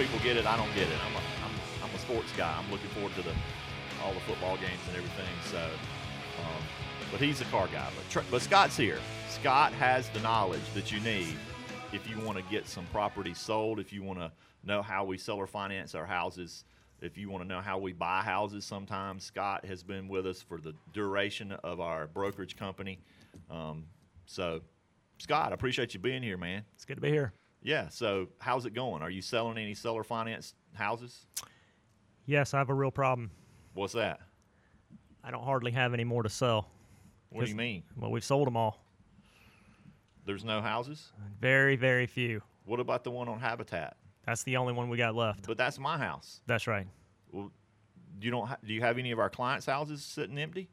people get it. I don't get it. I'm a, I'm, I'm a sports guy. I'm looking forward to the all the football games and everything. So, um, but he's a car guy. But but Scott's here. Scott has the knowledge that you need if you want to get some property sold. If you want to know how we sell or finance our houses. If you want to know how we buy houses, sometimes Scott has been with us for the duration of our brokerage company. Um, so, Scott, I appreciate you being here, man. It's good to be here. Yeah. So, how's it going? Are you selling any seller finance houses? Yes, I have a real problem. What's that? I don't hardly have any more to sell. What do you mean? Well, we've sold them all. There's no houses? Very, very few. What about the one on Habitat? That's the only one we got left. But that's my house. That's right. Well, you don't. Ha- do you have any of our clients' houses sitting empty?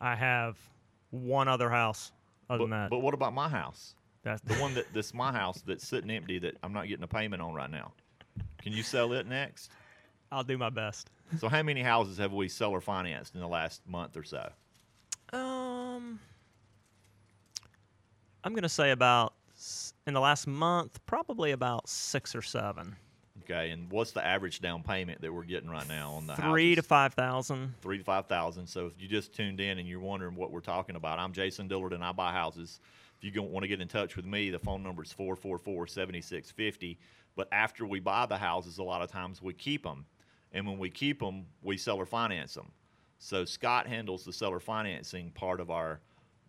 I have one other house other But, than that. but what about my house? That's The one that that's my house that's sitting empty that I'm not getting a payment on right now. Can you sell it next? I'll do my best. So how many houses have we seller financed in the last month or so? Um, I'm gonna say about in the last month, probably about six or seven, Okay, and what's the average down payment that we're getting right now on the three to five thousand. three to five thousand. So if you just tuned in and you're wondering what we're talking about, I'm Jason Dillard and I buy houses. If you want to get in touch with me, the phone number is 444-7650. But after we buy the houses, a lot of times we keep them, and when we keep them, we seller finance them. So Scott handles the seller financing part of our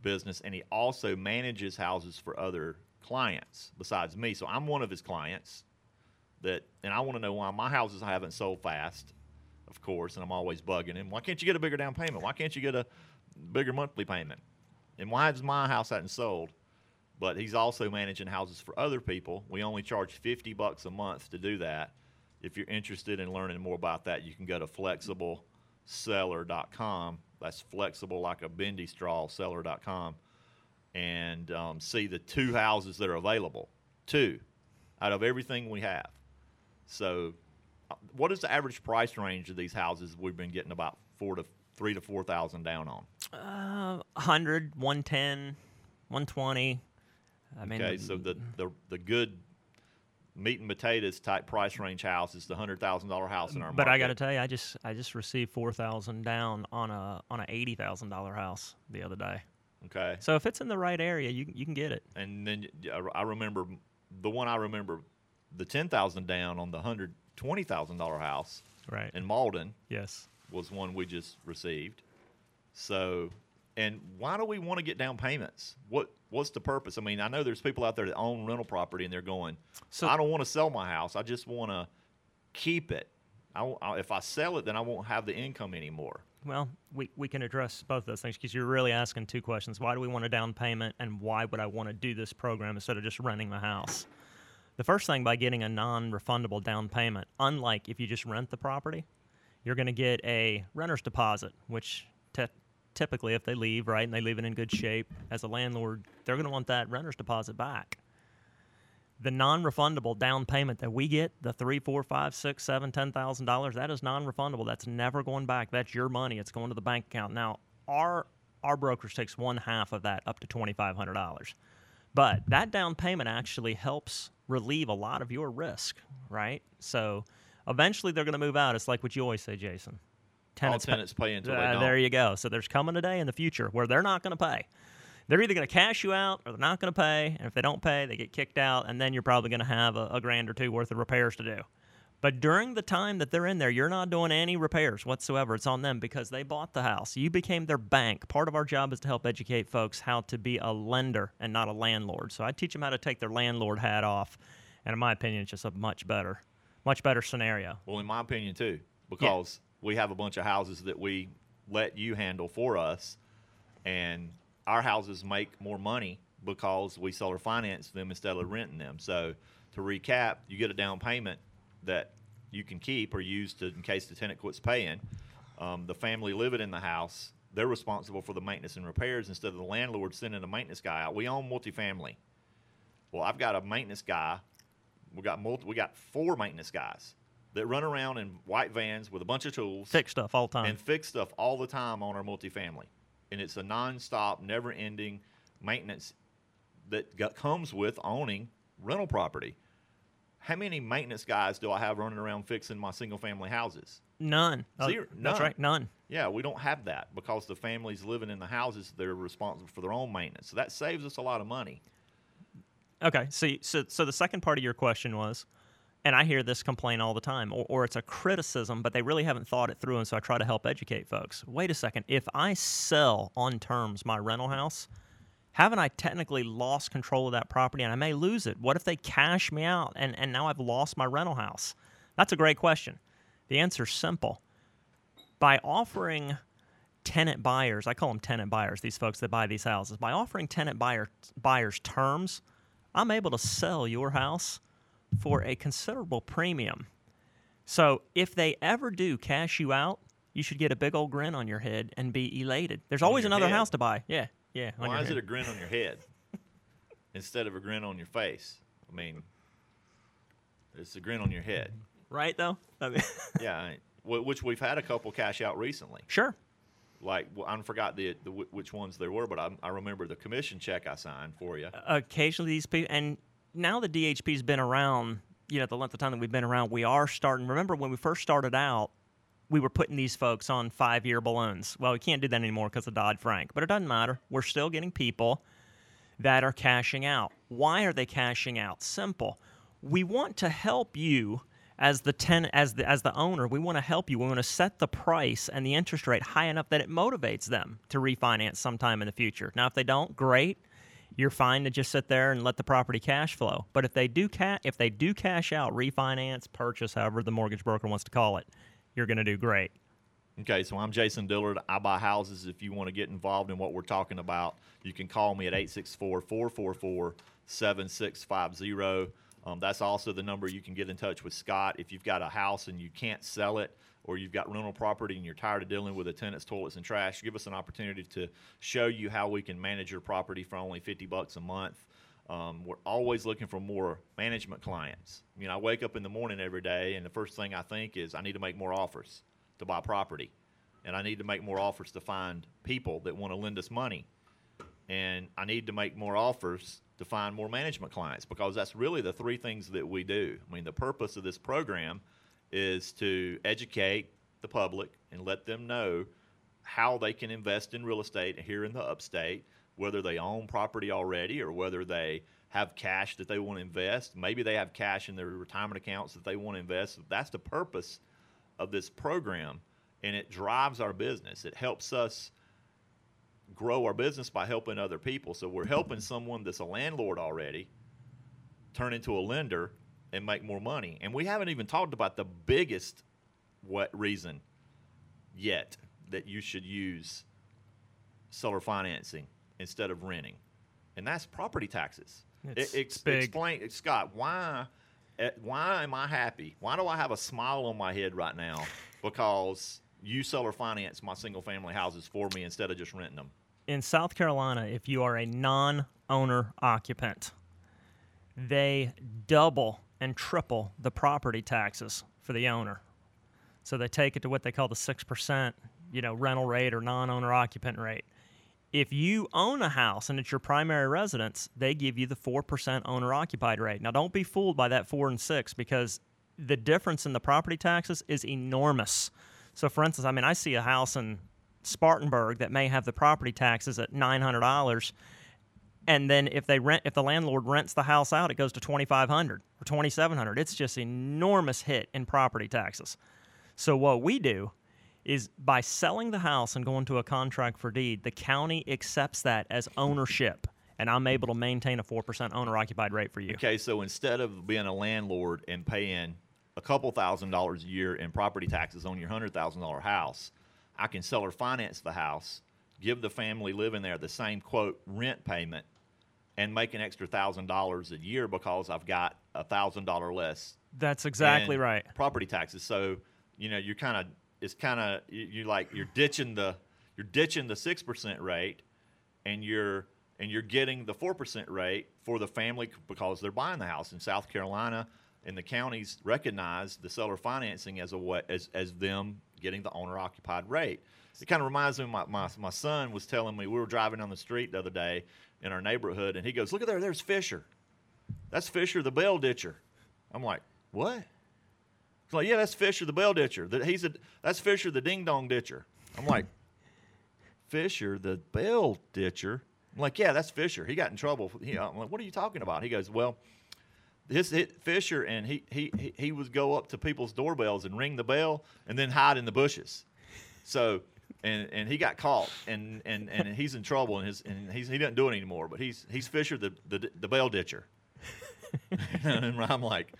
business, and he also manages houses for other clients besides me. So I'm one of his clients that, and I want to know why my houses haven't sold fast of course, and I'm always bugging him. Why can't you get a bigger down payment? Why can't you get a bigger monthly payment? And why does my house hadn't sold? But he's also managing houses for other people. We only charge 50 bucks a month to do that. If you're interested in learning more about that, you can go to flexibleseller.com. That's flexible like a bendy straw seller.com and um, see the two houses that are available. Two out of everything we have. So, uh, what is the average price range of these houses we've been getting about four to three to four thousand down on? Uh, 100, 110, 120. I mean, Okay, so the, the the good meat and potatoes type price range house is the hundred thousand dollar house in our market. but I got to tell you, I just I just received four thousand down on a on a eighty thousand dollar house the other day. Okay, So if it's in the right area, you you can get it. and then I remember the one I remember the ten thousand down on the hundred twenty thousand dollar house Right. in Mauldin yes. was one we just received. So, and why do we want to get down payments? What what's the purpose? I mean, I know there's people out there that own rental property and they're going, So- I don't want to sell my house. I just want to keep it. I, I, if I sell it, then I won't have the income anymore. Well, we, we can address both those things because you're really asking two questions. Why do we want a down payment, and why would I want to do this program instead of just renting the house? The first thing by getting a non refundable down payment, unlike if you just rent the property, you're going to get a renter's deposit, which te- typically, if they leave, right, and they leave it in good shape, as a landlord, they're going to want that renter's deposit back the non-refundable down payment that we get, the three, four, five, six, seven, ten thousand dollars, that is non-refundable. That's never going back. That's your money. It's going to the bank account. Now, our our brokerage takes one half of that up to twenty five hundred dollars. But that down payment actually helps relieve a lot of your risk, right? So eventually they're going to move out. It's like what you always say, Jason. All tenants pay until they uh, don't. there you go. So there's coming a day in the future where they're not going to pay. They're either going to cash you out or they're not going to pay. And if they don't pay, they get kicked out, and then you're probably going to have a, a grand or two worth of repairs to do. But during the time that they're in there, you're not doing any repairs whatsoever. It's on them because they bought the house. You became their bank. Part of our job is to help educate folks how to be a lender and not a landlord. So I teach them how to take their landlord hat off. And in my opinion, it's just a much better, much better scenario. Well, in my opinion, too, because we have a bunch of houses that we let you handle for us, and our houses make more money because we sell or finance them instead of renting them. So, to recap, you get a down payment that you can keep or use to in case the tenant quits paying. Um, the family living in the house, they're responsible for the maintenance and repairs instead of the landlord sending a maintenance guy out. We own multifamily. Well, I've got a maintenance guy. We got multi, we got four maintenance guys that run around in white vans with a bunch of tools Fix stuff all the time. and fix stuff all the time on our multifamily. And it's a nonstop, never-ending maintenance that got, comes with owning rental property. how many maintenance guys do I have running around fixing my single family houses? None. Uh, Zero. That's right. None. Yeah, we don't have that because the families living in the houses, they're responsible for their own maintenance. So that saves us a lot of money. Okay. So, so, so the second part of your question was, and I hear this complaint all the time, or, or it's a criticism, but they really haven't thought it through, and so I try to help educate folks. Wait a second. If I sell on terms my rental house, haven't I technically lost control of that property and I may lose it? What if they cash me out and, and now I've lost my rental house? That's a great question. The answer's simple. By offering tenant buyers, I call them tenant buyers, these folks that buy these houses, by offering tenant buyer, buyers terms, I'm able to sell your house for a considerable premium. So if they ever do cash you out, you should get a big old grin on your head and be elated. There's always another head. house to buy. Yeah, yeah. Why is head. it a grin on your head instead of a grin on your face? I mean, it's a grin on your head. right though? I mean, Yeah, I- wh- which we've had a couple cash out recently. sure. Like well, I forgot the, the which ones there were, but I, I remember the commission check I signed for you. occasionally these people and now the DHP's been around, you know, the length of time that we've been around, we are starting. Remember when we first started out, we were putting these folks on five-year balloons. Well, we can't do that anymore because of Dodd Frank, but it doesn't matter. We're still getting people that are cashing out. Why are they cashing out? Simple. We want to help you as the tenant, as the as the owner. We want to help you. We want to set the price and the interest rate high enough that it motivates them to refinance sometime in the future. Now, if they don't, great. You're fine to just sit there and let the property cash flow. But if they do ca- if they do cash out, refinance, purchase, however the mortgage broker wants to call it, you're going to do great. Okay, so I'm Jason Dillard. I buy houses. If you want to get involved in what we're talking about, you can call me at 864 444 7650. Um, That's also the number you can get in touch with Scott. If you've got a house and you can't sell it, or you've got rental property and you're tired of dealing with the tenants, toilets, and trash, give us an opportunity to show you how we can manage your property for only 50 bucks a month. Um, we're always looking for more management clients. You know, I wake up in the morning every day, and the first thing I think is I need to make more offers to buy property, and I need to make more offers to find people that want to lend us money, and I need to make more offers to find more management clients because that's really the three things that we do. I mean, the purpose of this program is to educate the public and let them know how they can invest in real estate here in the upstate, whether they own property already or whether they have cash that they want to invest. Maybe they have cash in their retirement accounts that they want to invest. That's the purpose of this program, and it drives our business. It helps us grow our business by helping other people. So we're helping someone that's a landlord already turn into a lender and make more money. And we haven't even talked about the biggest what reason yet that you should use seller financing instead of renting, and that's property taxes. It's ex- big. Explain, Scott, why? eh, Why am I happy? Why do I have a smile on my head right now? Because you seller finance my single family houses for me instead of just renting them. in South Carolina, if you are a non owner occupant, they double and triple the property taxes for the owner. So they take it to what they call the 6%, you know, rental rate or non-owner occupant rate. If you own a house and it's your primary residence, they give you the 4% owner occupied rate. Now don't be fooled by that 4 and 6 because the difference in the property taxes is enormous. So for instance, I mean I see a house in Spartanburg that may have the property taxes at $900 and then if they rent if the landlord rents the house out it goes to 2500 or 2700 it's just an enormous hit in property taxes. So what we do is by selling the house and going to a contract for deed the county accepts that as ownership and i'm able to maintain a 4% owner occupied rate for you. Okay, so instead of being a landlord and paying a couple thousand dollars a year in property taxes on your hundred thousand dollar house, I can sell or finance the house, give the family living there the same quote rent payment, and make an extra thousand dollars a year because I've got a thousand dollar less that's exactly right Property taxes. So you know you're kind of it's kind of you, you like you're ditching the you're ditching the six percent rate, and you're and you're getting the four percent rate for the family because they're buying the house in South Carolina. And the counties recognize the seller financing as a way, as as them getting the owner occupied rate. It kind of reminds me. of My, my my son was telling me we were driving down the street the other day in our neighborhood, and he goes, "Look at there, there's Fisher. That's Fisher, the bell ditcher." I'm like, what? He's like, yeah, that's Fisher the bell ditcher. That he's a that's Fisher the ding dong ditcher. I'm like, Fisher the bell ditcher. I'm like, yeah, that's Fisher. He got in trouble. He, I'm like, what are you talking about? He goes, well, his hit Fisher and he he he would go up to people's doorbells and ring the bell and then hide in the bushes. So and and he got caught and and and he's in trouble and his and he's he doesn't do it anymore. But he's he's Fisher the the, the bell ditcher. and I'm like,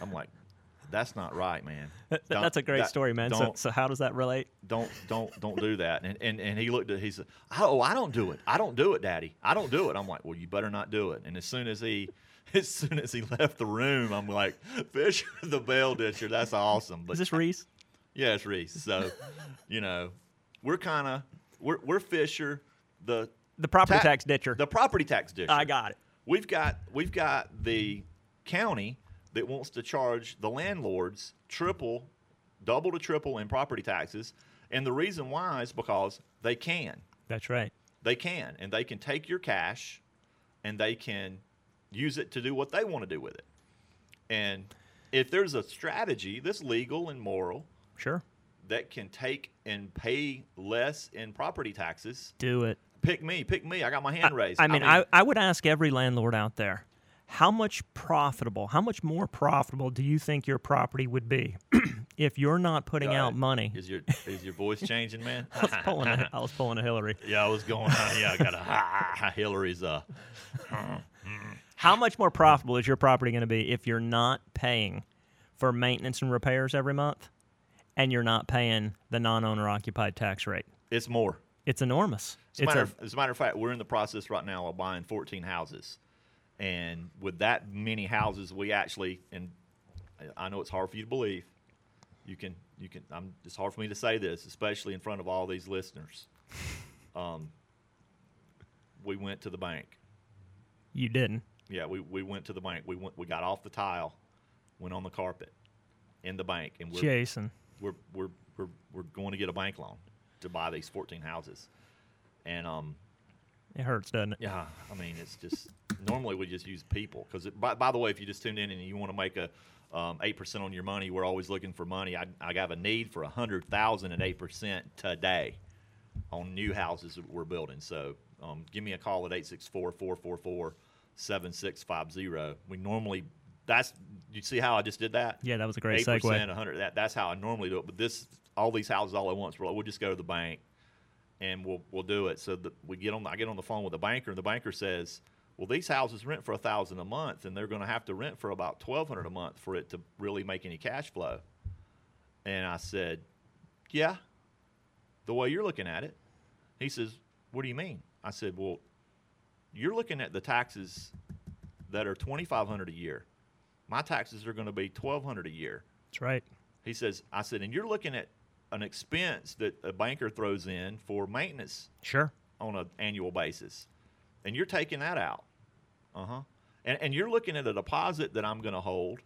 I'm like, that's not right, man. Don't- that's a great that- story, man. So, so how does that relate? don't don't don't do that and and, and he looked at he said oh i don't do it i don't do it daddy i don't do it i'm like well you better not do it and as soon as he as soon as he left the room i'm like fisher the bell ditcher that's awesome but Is this Reese? yeah it's reese so you know we're kind of we're, we're fisher the The property ta- tax ditcher. the property tax ditcher I got it. we've got we've got the county that wants to charge the landlords triple double to triple in property taxes and the reason why is because they can That's right. they can and they can take your cash and they can use it to do what they want to do with it and if there's a strategy that's legal and moral Sure. That can take and pay less in property taxes Do it. pick me pick me i got my hand raised I mean, I, I would ask every landlord out there, how much profitable, how much more profitable do you think your property would be if you're not putting Go out money? is your is your voice changing man I was pulling a, I was pulling a Hillary. Yeah, I was going. yeah, I got a Hillary's. Uh, How much more profitable is your property going to be if you're not paying for maintenance and repairs every month and you're not paying the non-owner occupied tax rate? it's more. It's enormous. As a, It's matter a, of, as a matter of fact, we're in the process right now of buying 14 houses, and with that many houses, we actually and I- I know it's hard for you to believe. You can you can. I'm. It's hard for me to say this, especially in front of all these listeners. Um, we went to the bank. you didn't. Yeah, we, we went to the bank. We went. We got off the tile, went on the carpet, in the bank, and we're Jason. We're we're we're we're going to get a bank loan to buy these 14 houses. And um It hurts, doesn't it? yeah, I mean it's just normally we just use people because by, by the way, if you just tuned in and you want to make a um, 8% on your money, we're always looking for money. I, I have a need for 100,000 at 8% today on new houses that we're building. So um, give me a call at 864-444-7650. We normally that's you see how I just did that? Yeah, that was a great eight segue. percent, hundred. That that's how I normally do it. But this, all these houses all at once, we're like, we'll just go to the bank, and we'll we'll do it. So that we get on. I get on the phone with the banker, and the banker says, "Well, these houses rent for a thousand a month, and they're going to have to rent for about twelve hundred a month for it to really make any cash flow." And I said, "Yeah, the way you're looking at it." He says, "What do you mean?" I said, "Well, you're looking at the taxes that are twenty five hundred a year. My taxes are going to be twelve hundred a year." That's right. He says, I said, and you're looking at an expense that a banker throws in for maintenance Sure. on an annual basis, and you're taking that out. Uh huh. And, and you're looking at a deposit that I'm going to hold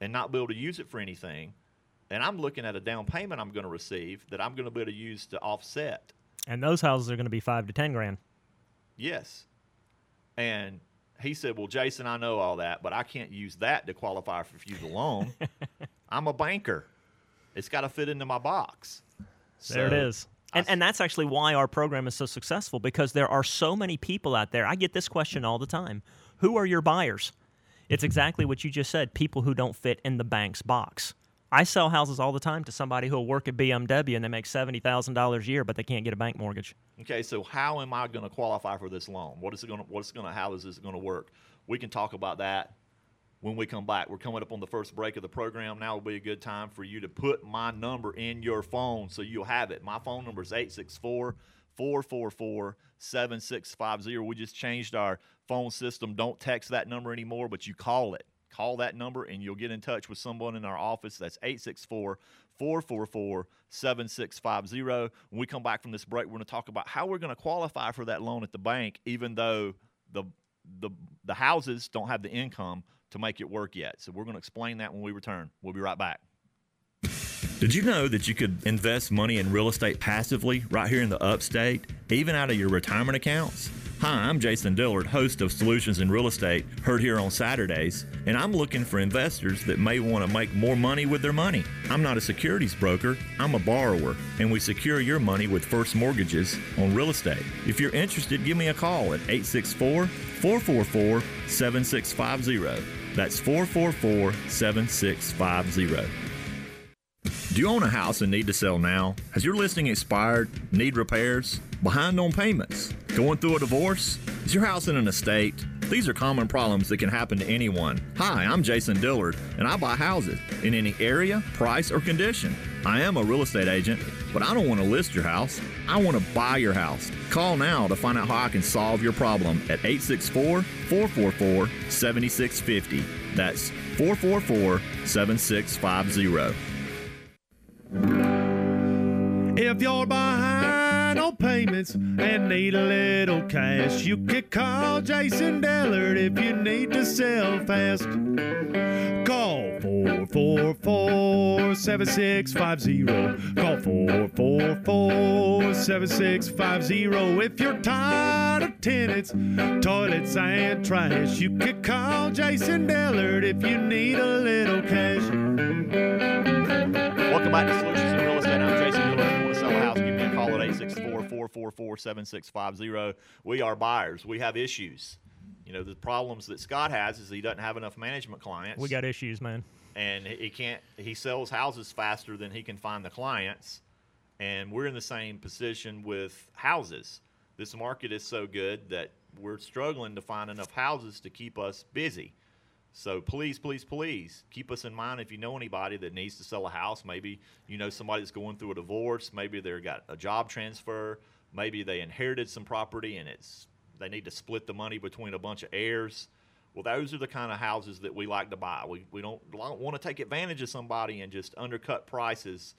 and not be able to use it for anything. And I'm looking at a down payment I'm going to receive that I'm going to be able to use to offset. And those houses are going to be five to ten grand. Yes. And he said, Well, Jason, I know all that, but I can't use that to qualify for the loan. I'm a banker. It's got to fit into my box. There it is. So, is. And, and that's actually why our program is so successful because there are so many people out there. I get this question all the time Who are your buyers? It's exactly what you just said people who don't fit in the bank's box. I sell houses all the time to somebody who will work at BMW and they make $70,000 a year, but they can't get a bank mortgage. Okay, so how am I going to qualify for this loan? What is it going to? What's going to? How is this going to work? We can talk about that when we come back. We're coming up on the first break of the program. Now will be a good time for you to put my number in your phone so you'll have it. My phone number is 864 444 7650. We just changed our phone system. Don't text that number anymore, but you call it. Call that number and you'll get in touch with someone in our office. That's 864 444 7650. When we come back from this break, we're going to talk about how we're going to qualify for that loan at the bank, even though the, the, the houses don't have the income to make it work yet. So we're going to explain that when we return. We'll be right back. Did you know that you could invest money in real estate passively right here in the upstate, even out of your retirement accounts? Hi, I'm Jason Dillard, host of Solutions in Real Estate, heard here on Saturdays, and I'm looking for investors that may want to make more money with their money. I'm not a securities broker, I'm a borrower, and we secure your money with first mortgages on real estate. If you're interested, give me a call at 864 444 7650. That's 444 7650. Do you own a house and need to sell now? Has your listing expired? Need repairs? Behind on payments? Going through a divorce? Is your house in an estate? These are common problems that can happen to anyone. Hi, I'm Jason Dillard, and I buy houses in any area, price, or condition. I am a real estate agent, but I don't want to list your house. I want to buy your house. Call now to find out how I can solve your problem at 864 444 7650. That's 444 7650. If you're behind on payments and need a little cash, you can call Jason Dillard if you need to sell fast. Call 444 7650. Call 444 7650. If you're tired of tenants, toilets, and trash, you can call Jason Dillard if you need a little cash. Welcome back to Solutions in Real 664 444 7650. We are buyers. We have issues. You know, the problems that Scott has is he doesn't have enough management clients. We got issues, man. And he can't, he sells houses faster than he can find the clients. And we're in the same position with houses. This market is so good that we're struggling to find enough houses to keep us busy so please please please keep us in mind if you know anybody that needs to sell a house maybe you know somebody that's going through a divorce maybe they've got a job transfer maybe they inherited some property and it's they need to split the money between a bunch of heirs well, those are the kind of houses that we like to buy. We, we don't, don't want to take advantage of somebody and just undercut prices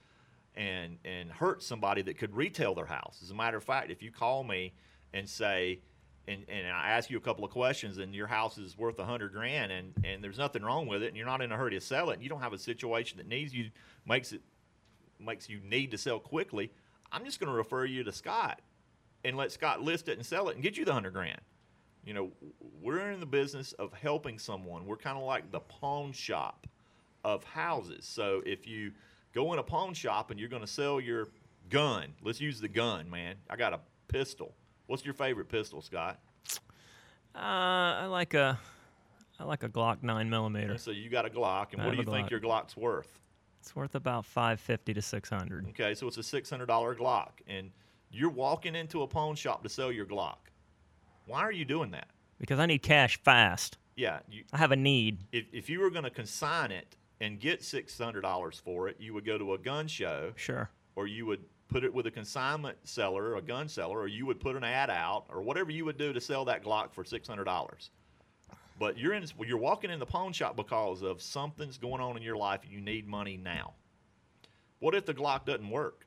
and and hurt somebody that could retail their house. As a matter of fact, if you call me and say, and, and I ask you a couple of questions, and your house is worth a hundred grand, and, and there's nothing wrong with it, and you're not in a hurry to sell it, and you don't have a situation that needs you makes it makes you need to sell quickly, I'm just going to refer you to Scott and let Scott list it and sell it and get you the hundred grand. You know, we're in the business of helping someone. We're kind of like the pawn shop of houses. So if you go in a pawn shop and you're going to sell your gun, let's use the gun, man. I got a pistol. What's your favorite pistol, Scott? Uh, I like a, I like a Glock nine millimeter. So you got a Glock, and I what do you think your Glock's worth? It's worth about five fifty to six hundred. Okay, so it's a six hundred dollar Glock, and you're walking into a pawn shop to sell your Glock. Why are you doing that? Because I need cash fast. Yeah, you, I have a need. if, if you were going to consign it and get six hundred dollars for it, you would go to a gun show, Sure. or you would put it with a consignment seller, a gun seller, or you would put an ad out, or whatever you would do to sell that Glock for six hundred dollars. But you're in, you're walking in the pawn shop because of something's going on in your life, and you need money now. What if the Glock doesn't work?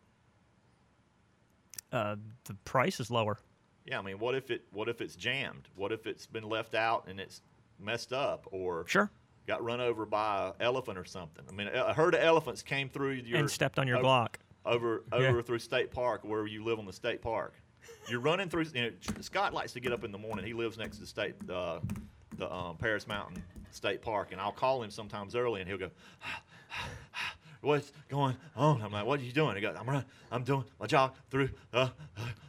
Uh, the price is lower. Yeah, I mean, what if it what if it's jammed? What if it's been left out and it's messed up, or Sure. got run over by an elephant or something? I mean, a herd of elephants came through your and stepped on your over- Glock. Over Yeah. over through State Park, where you live on the State Park. You're running through. You know, Scott likes to get up in the morning. He lives next to State uh, the um, Paris Mountain State Park, and I'll call him sometimes early, and he'll go. What's going on? I'm like, what are you doing? He goes, I'm running, I'm doing my jog through the uh,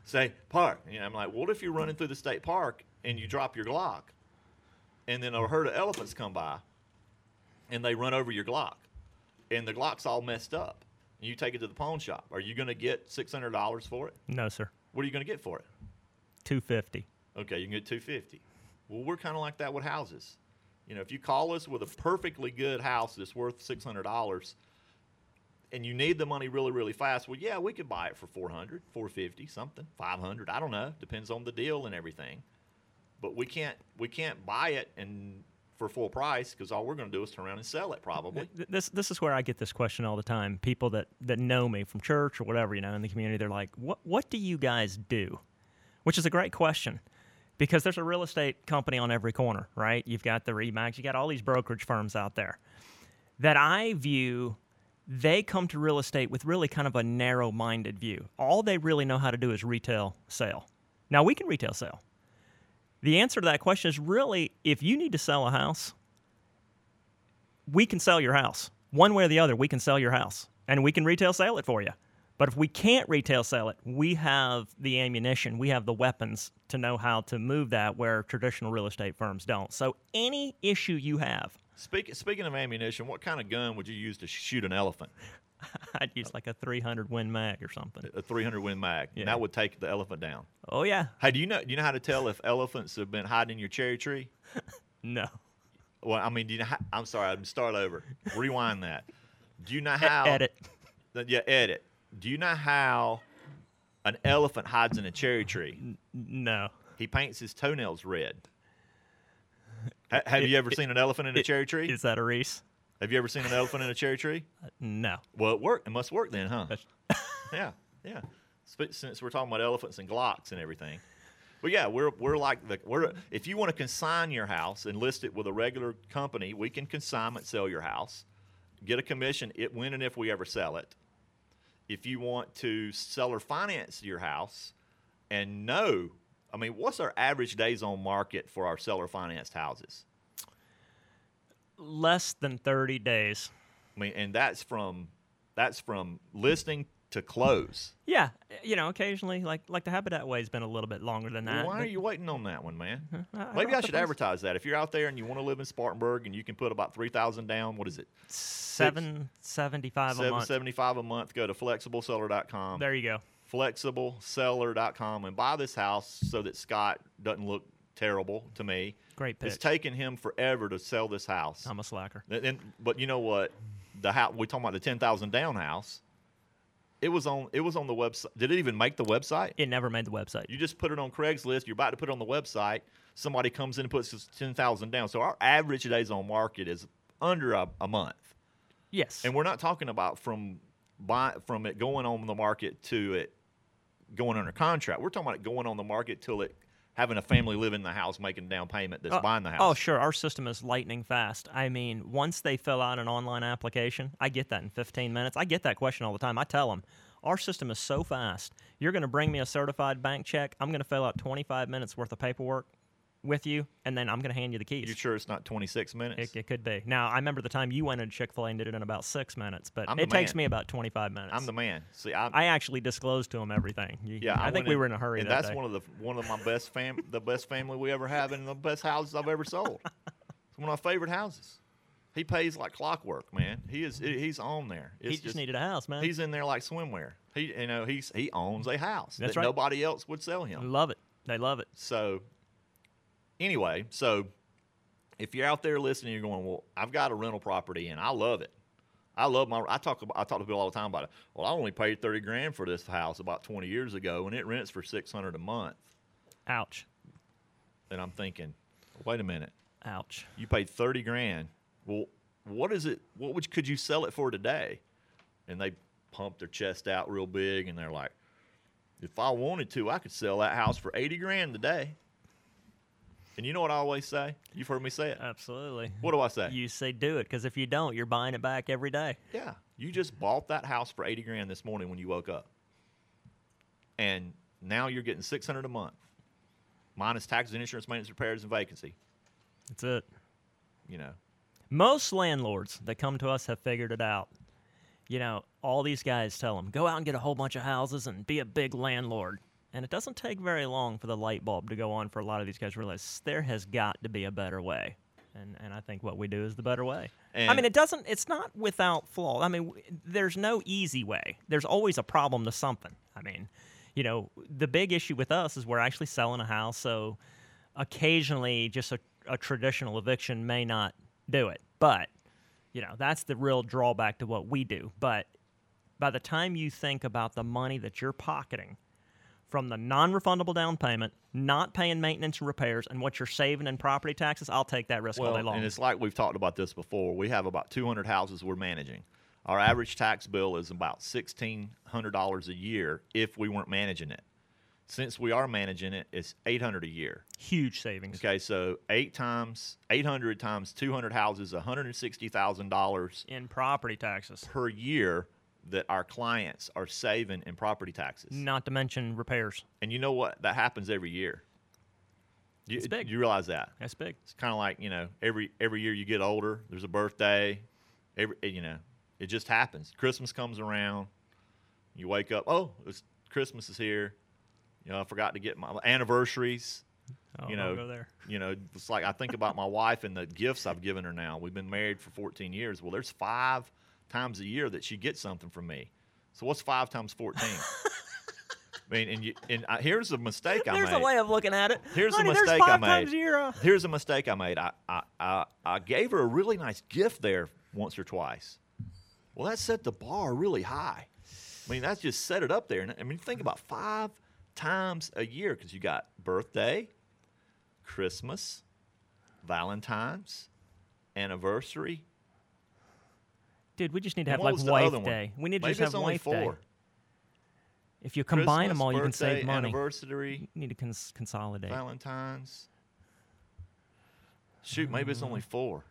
state park. And I'm like, what if you're running through the state park and you drop your Glock, and then a herd of elephants come by, and they run over your Glock, and the Glock's all messed up, and you take it to the pawn shop. Are you going to get six hundred dollars for it? No, sir. What are you going to get for it? Two fifty. Okay, you can get two fifty. Well, we're kind of like that with houses. You know, if you call us with a perfectly good house that's worth six hundred dollars, and you need the money really, really fast, well, yeah, we could buy it for 400, 450, something, five hundred. I don't know. Depends on the deal and everything. But we can't we can't buy it and for full price because all we're going to do is turn around and sell it probably. This this is where I get this question all the time. People that that know me from church or whatever, you know, in the community, they're like, "What what do you guys do?" Which is a great question. Because there's a real estate company on every corner, right? You've got the Remax, you got all these brokerage firms out there that I view they come to real estate with really kind of a narrow minded view. All they really know how to do is retail sale. Now we can retail sale. The answer to that question is really if you need to sell a house, we can sell your house. One way or the other, we can sell your house and we can retail sale it for you. But if we can't retail sell it, we have the ammunition, we have the weapons to know how to move that where traditional real estate firms don't. So any issue you have, Speak, speaking of ammunition, what kind of gun would you use to shoot an elephant? I'd use like a 300 Win Mag or something. A 300 Win mag. Yeah. And that would take the elephant down. Oh yeah, Hey, do you know? Do you know how to tell if elephants have been hiding in your cherry tree? no. Well, I mean, do you know? How, I'm sorry. I'm start over. Rewind that. Do you know how? Edit. Yeah, edit. Do you know how an elephant hides in a cherry tree? No. He paints his toenails red. Ha- have you ever seen an elephant in a cherry tree? Is that a Reese? Have you ever seen an elephant in a cherry tree? Uh, no. Well, it worked. It must work then, huh? Yeah, yeah. Since we're talking about elephants and Glocks and everything. But yeah, we're we're like the we're if you want to consign your house and list it with a regular company, we can consignment sell your house, get a commission it when and if we ever sell it. If you want to sell or finance your house, and no, I mean, what's our average days on market for our seller financed houses? Less than 30 days. I mean, and that's from that's from listing to close. Yeah, you know, occasionally, like like the Habitat Way has been a little bit longer than that. Why are you waiting on that one, man? Uh-huh. I- I Maybe I should advertise that. If you're out there and you want to live in Spartanburg and you can put about three thousand down, what is it? Seven seventy-five a month. seventy five a month. Go to flexibleseller.com. There you go. Flexibleseller.com and buy this house so that Scott doesn't look terrible to me. Great It's taken him forever to sell this house. I'm a slacker. And, and- but you know what? The house we're talking about the ten thousand down house. It was on. It was on the website. Did it even make the website? It never made the website. You just put it on Craigslist. You're about to put it on the website. Somebody comes in and puts ten thousand down. So our average days on market is under a, a month, Yes. and we're not talking about from buy, from it going on the market to it going under contract. We're talking about it going on the market till it having a family live in the house, making down payment that's Uh, buying the house. Oh, sure. Our system is lightning fast. I mean, once they fill out an online application, I get that in 15 minutes. I get that question all the time. I tell them, our system is so fast. You're going to bring me a certified bank check. I'm going to fill out 25 minutes worth of paperwork with you, and then I'm going to hand you the keys. You sure it's not 26 minutes? It, it could be. Now, I remember the time you went into Chick fil A and did it in about six minutes, but I'm it takes me about 25 minutes. I'm the man. See, I, I actually disclosed to him everything. You- Yeah, I, think went we were in a hurry and that that's day. one of the one of my best fam the best family we ever have and the best houses I've ever sold. it's one of my favorite houses. He pays like clockwork, man. He is he's on there. It's he just, needed a house, man. He's in there like swimwear. He you know he's he owns a house That's that right. nobody else would sell him. love it. They love it. So anyway, so if you're out there listening, you're going, well, I've got a rental property and I love it. I love my. I talk about. I talk to people all the time about it. Well, I only paid thirty grand for this house about twenty years ago, and it rents for six hundred a month. Ouch. And I'm thinking, wait a minute, Ouch. you paid thirty grand. Well, what is it? What would could you sell it for today? And they pump their chest out real big, and they're like, if I wanted to, I could sell that house for eighty grand today. And you know what I always say? You've heard me say it. Absolutely. What do I say? You say do it because if you don't, you're buying it back every day. Yeah, you just bought that house for eighty grand this morning when you woke up, and now you're getting six hundred a month, minus taxes, and insurance, maintenance, repairs, and vacancy. That's it. You know, Most landlords that come to us have figured it out. You know, all these guys tell them go out and get a whole bunch of houses and be a big landlord. And it doesn't take very long for the light bulb to go on for a lot of these guys to realize there has got to be a better way. And, and I think what we do is the better way. I mean, it doesn't, it's not without flaw. I mean, there's no easy way. There's always a problem to something. I mean, you know, the big issue with us is we're actually selling a house. So occasionally just a, a traditional eviction may not do it. But, you know, that's the real drawback to what we do. But by the time you think about the money that you're pocketing from the non refundable down payment, not paying maintenance and repairs, and what you're saving in property taxes, I'll take that risk all well, day long. and it's like we've talked about this before. We have about two hundred houses we're managing. Our average tax bill is about sixteen hundred dollars a year if we weren't managing it. Since we are managing it, it's eight hundred a year. Huge savings. Okay, so eight times eight hundred times two hundred houses, one hundred and sixty thousand dollars In property taxes, per year that our clients are saving in property taxes. not to mention repairs. And you know what? That happens every year. You, It's big. you realize that? That's big. It's kind of like you know every every year you get older. There's a birthday. Every eh, you know it just happens. Christmas comes around. You wake up. Oh, it's Christmas is here. You know I forgot to get my anniversaries. Oh, You know. You know, it's like I think about my wife and the gifts I've given her now. We've been married for 14 years. Well, there's five times a year that she gets something from me. So what's five times 14? I mean, and you, and I, here's a mistake I There's made. There's a way of looking at it. Here's a mistake I made. times a year. uh, Here's a mistake I made. I, I, I, I gave her a really nice gift there once or twice. Well, that set the bar really high. I mean, that's just set it up there. And I mean, think about five times a year because you got birthday, Christmas, Valentine's, anniversary. Dude, we just need to have like wife day. We need to Maybe just have wife four. day. If you combine them Christmas, all, you can save money. Anniversary, You need to cons- consolidate. Valentine's. Shoot, maybe it's Mm. only four.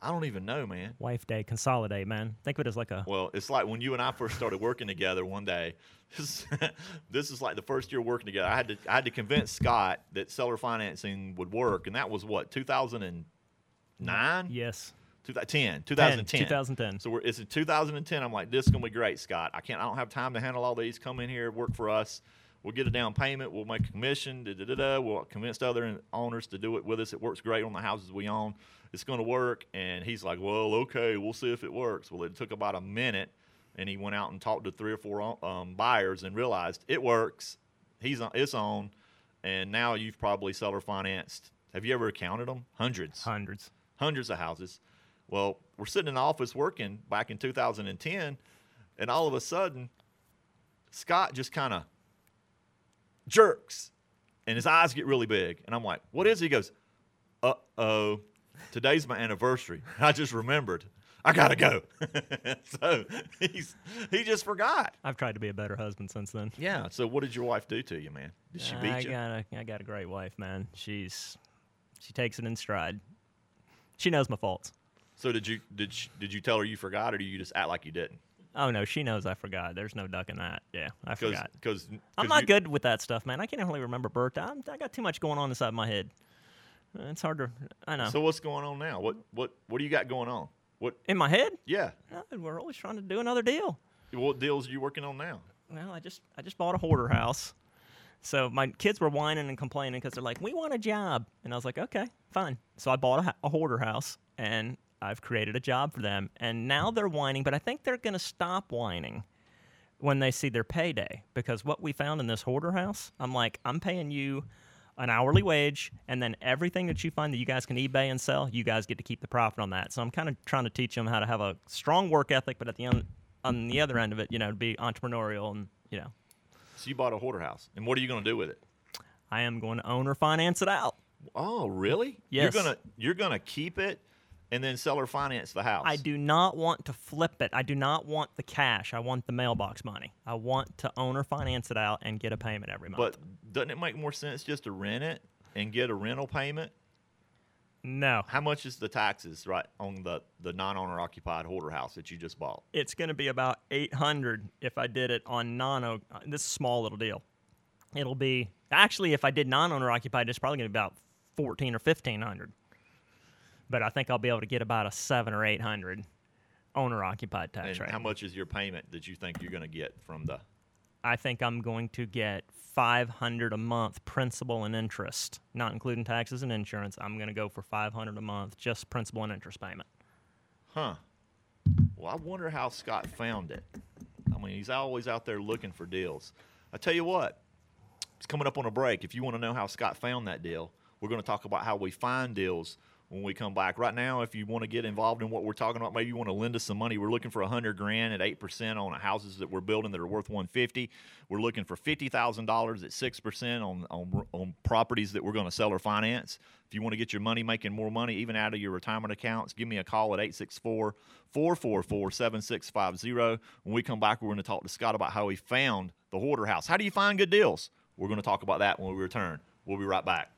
I don't even know, man. Wife day, consolidate, man. Think of it as like a Well, it's like when you and I first started working together one day. This, this is like the first year working together. I had to I had to convince Scott that seller financing would work, and that was what 2009, yes. 2010, 2010. 2010. So we're, it's in 2010. I'm like, this is gonna be great, Scott. I can't. I don't have time to handle all these. Come in here, work for us. We'll get a down payment. We'll make a commission. Da, da, da, da. We'll convince other owners to do it with us. It works great on the houses we own. It's going to work. And he's like, well, okay, we'll see if it works. Well, it took about a minute, and he went out and talked to three or four um, buyers and realized it works. He's on. It's on. And now you've probably seller financed. Have you ever counted them? Hundreds Hundreds. hundreds of houses. Well, we're sitting in the office working back in 2010, and all of a sudden, Scott just kind of jerks, and his eyes get really big. And I'm like, "What is?" It? He goes, "Uh oh, today's my anniversary." I just remembered. I gotta go. so he's he just forgot. I've tried to be a better husband since then. Yeah. So what did your wife do to you, man? Did she beat you? I you? got a, I got a great wife, man. She's she takes it in stride. She knows my faults. So did you did she, did you tell her you forgot, or do you just act like you didn't? Oh no, she knows I forgot. There's no ducking that. Yeah, I forgot. Because I'm not good with that stuff, man. I can't really remember birthday. I'm, I got too much going on inside my head. Uh, It's hard to. I know. So what's going on now? What what what do you got going on? What in my head, yeah? nothing. We're always trying to do another deal. What deals are you working on now? Well, I just I just bought a hoarder house. So my kids were whining and complaining because they're like, "We want a job," and I was like, "Okay, fine." So I bought a, a hoarder house, and I've created a job for them. And now they're whining, but I think they're going to stop whining when they see their payday because what we found in this hoarder house, I'm like, I'm paying you an hourly wage, and then everything that you find that you guys can eBay and sell, you guys get to keep the profit on that. So I'm kind of trying to teach them how to have a strong work ethic, but at the end, on the other end of it, you know, to be entrepreneurial and you know, So you bought a hoarder house, and what are you going to do with it? I am going to own or finance it out. Oh, really? Yes. You're gonna you're gonna keep it, and then seller finance the house. I do not want to flip it. I do not want the cash. I want the mailbox money. I want to own or finance it out and get a payment every month. But doesn't it make more sense just to rent it and get a rental payment? no, How much is the taxes right on the the non-owner occupied hoarder house that you just bought? it's going to be about 800 if I did it on non uh, this small little deal. It'll be actually if I did non-owner occupied it's probably going to be about 14 or 1500. But I think I'll be able to get about a 7 or 800 owner occupied tax And rate. how much is your payment that you think you're going to get from the? I think I'm going to get 500 a month principal and interest, not including taxes and insurance. I'm going to go for 500 a month just principal and interest payment. Huh. Well, I wonder how Scott found it. I mean, he's always out there looking for deals. I tell you what, it's coming up on a break. If you want to know how Scott found that deal, we're going to talk about how we find deals when we come back. Right now, if you want to get involved in what we're talking about, maybe you want to lend us some money. We're looking for a hundred grand at eight percent on houses that we're building that are worth one fifty. We're looking for fifty thousand dollars at six percent on, on on properties that we're going to sell or finance. If you want to get your money making more money, even out of your retirement accounts, give me a call at 864 444 7650. When we come back, we're going to talk to Scott about how he found the hoarder house. How do you find good deals? We're going to talk about that when we return. We'll be right back.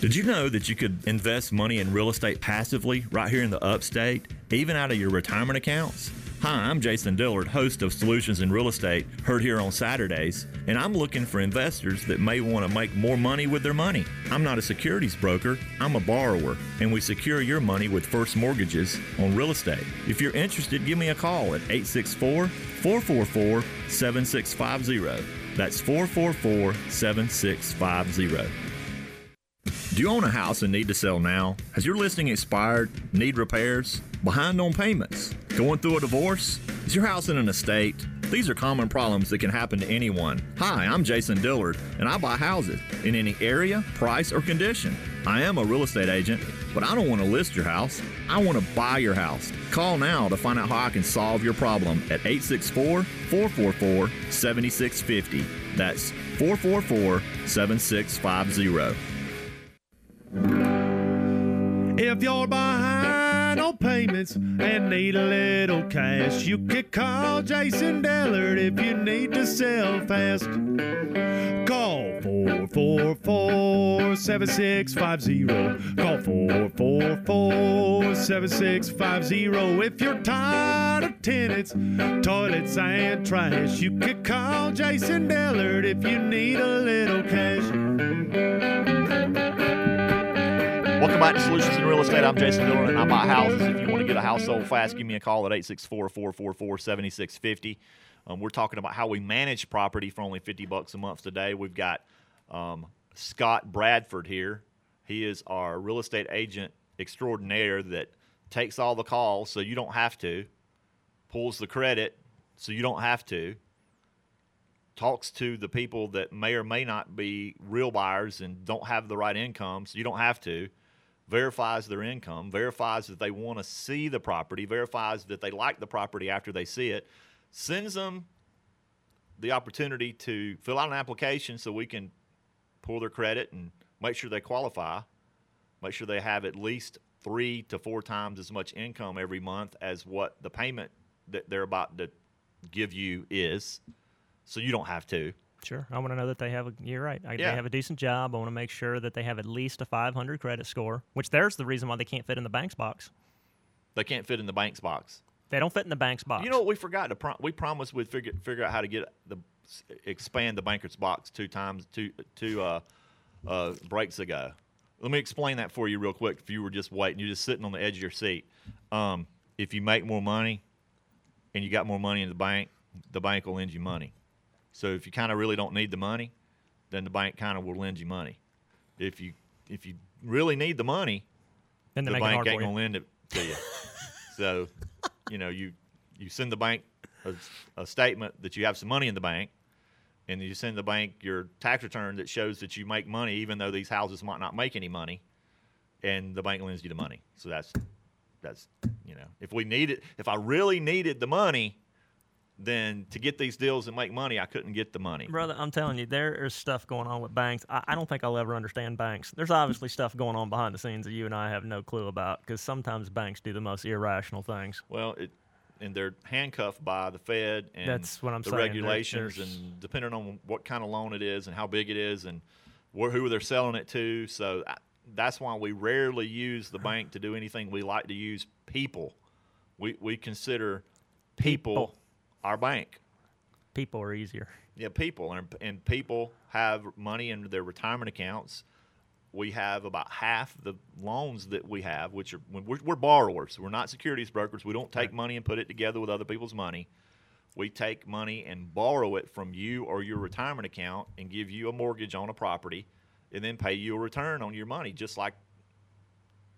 Did you know that you could invest money in real estate passively right here in the upstate, even out of your retirement accounts? Hi, I'm Jason Dillard, host of Solutions in Real Estate, heard here on Saturdays, and I'm looking for investors that may want to make more money with their money. I'm not a securities broker, I'm a borrower, and we secure your money with first mortgages on real estate. If you're interested, give me a call at 864 444 7650. That's 444 7650. Do you own a house and need to sell now? Has your listing expired? Need repairs? Behind on payments? Going through a divorce? Is your house in an estate? These are common problems that can happen to anyone. Hi, I'm Jason Dillard, and I buy houses in any area, price, or condition. I am a real estate agent, but I don't want to list your house. I want to buy your house. Call now to find out how I can solve your problem at 864 444 7650. That's 444 7650. If you're behind on payments and need a little cash, you can call Jason Dillard if you need to sell fast. Call 444 7650. Call 444 7650. If you're tired of tenants, toilets, and trash, you can call Jason Dillard if you need a little cash. Welcome back to Solutions in Real Estate. I'm Jason Dillard, and I buy houses. If you want to get a house sold fast, give me a call at 864-444-7650. Um, we're talking about how we manage property for only 50 bucks a month today. We've got um, Scott Bradford here. He is our real estate agent extraordinaire that takes all the calls so you don't have to, pulls the credit so you don't have to, talks to the people that may or may not be real buyers and don't have the right income so you don't have to verifies their income, verifies that they want to see the property, verifies that they like the property after they see it, sends them the opportunity to fill out an application so we can pull their credit and make sure they qualify, make sure they have at least three to four times as much income every month as what the payment that they're about to give you is, so you don't have to. Sure. I want to know that they have a, you're right. I, Yeah. They have a decent job. I want to make sure that they have at least a 500 credit score, which there's the reason why they can't fit in the bank's box. They can't fit in the bank's box. They don't fit in the bank's box. You know what we forgot to pro- we promised we'd figure figure out how to get the expand the banker's box two times two two uh, uh, breaks ago. Let me explain that for you real quick. If you were just waiting, you're just sitting on the edge of your seat. Um, if you make more money and you got more money in the bank, the bank will lend you money. So if you kind of really don't need the money, then the bank kind of will lend you money. If you if you really need the money, they the bank ain't gonna lend it to you. so, you know, you you send the bank a, a statement that you have some money in the bank, and you send the bank your tax return that shows that you make money, even though these houses might not make any money, and the bank lends you the money. So that's that's you know, if we needed, if I really needed the money, then to get these deals and make money, I couldn't get the money. Brother, I'm telling you, there is stuff going on with banks. I, I don't think I'll ever understand banks. There's obviously stuff going on behind the scenes that you and I have no clue about because sometimes banks do the most irrational things. Well, it, and they're handcuffed by the Fed and That's what I'm the saying. Regulations, there's- and depending on what kind of loan it is and how big it is and where, who they're selling it to. So I, that's why we rarely use the bank to do anything. We like to use people. We we consider people, People. Our bank. People are easier. Yeah, people and and people have money in their retirement accounts. We have about half the loans that we have, which are when we're, we're borrowers. We're not securities brokers. We don't take Right. money and put it together with other people's money. We take money and borrow it from you or your retirement account and give you a mortgage on a property, and then pay you a return on your money, just like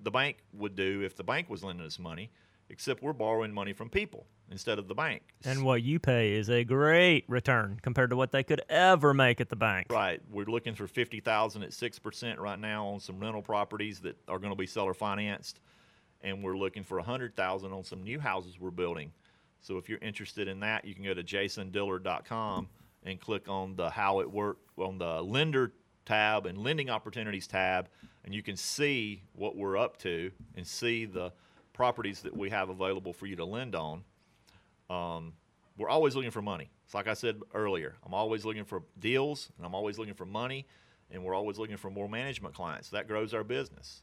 the bank would do if the bank was lending us money. Except we're borrowing money from people instead of the bank. And what you pay is a great return compared to what they could ever make at the bank. Right. We're looking for fifty thousand at six percent right now on some rental properties that are going to be seller financed, and we're looking for a hundred thousand on some new houses we're building. So if you're interested in that, you can go to jasondillard.com and click on the how it work on the lender tab and lending opportunities tab, and you can see what we're up to and see the properties that we have available for you to lend on um, we're always looking for money. It's like I said earlier. I'm always looking for deals, and I'm always looking for money, and we're always looking for more management clients. That grows our business.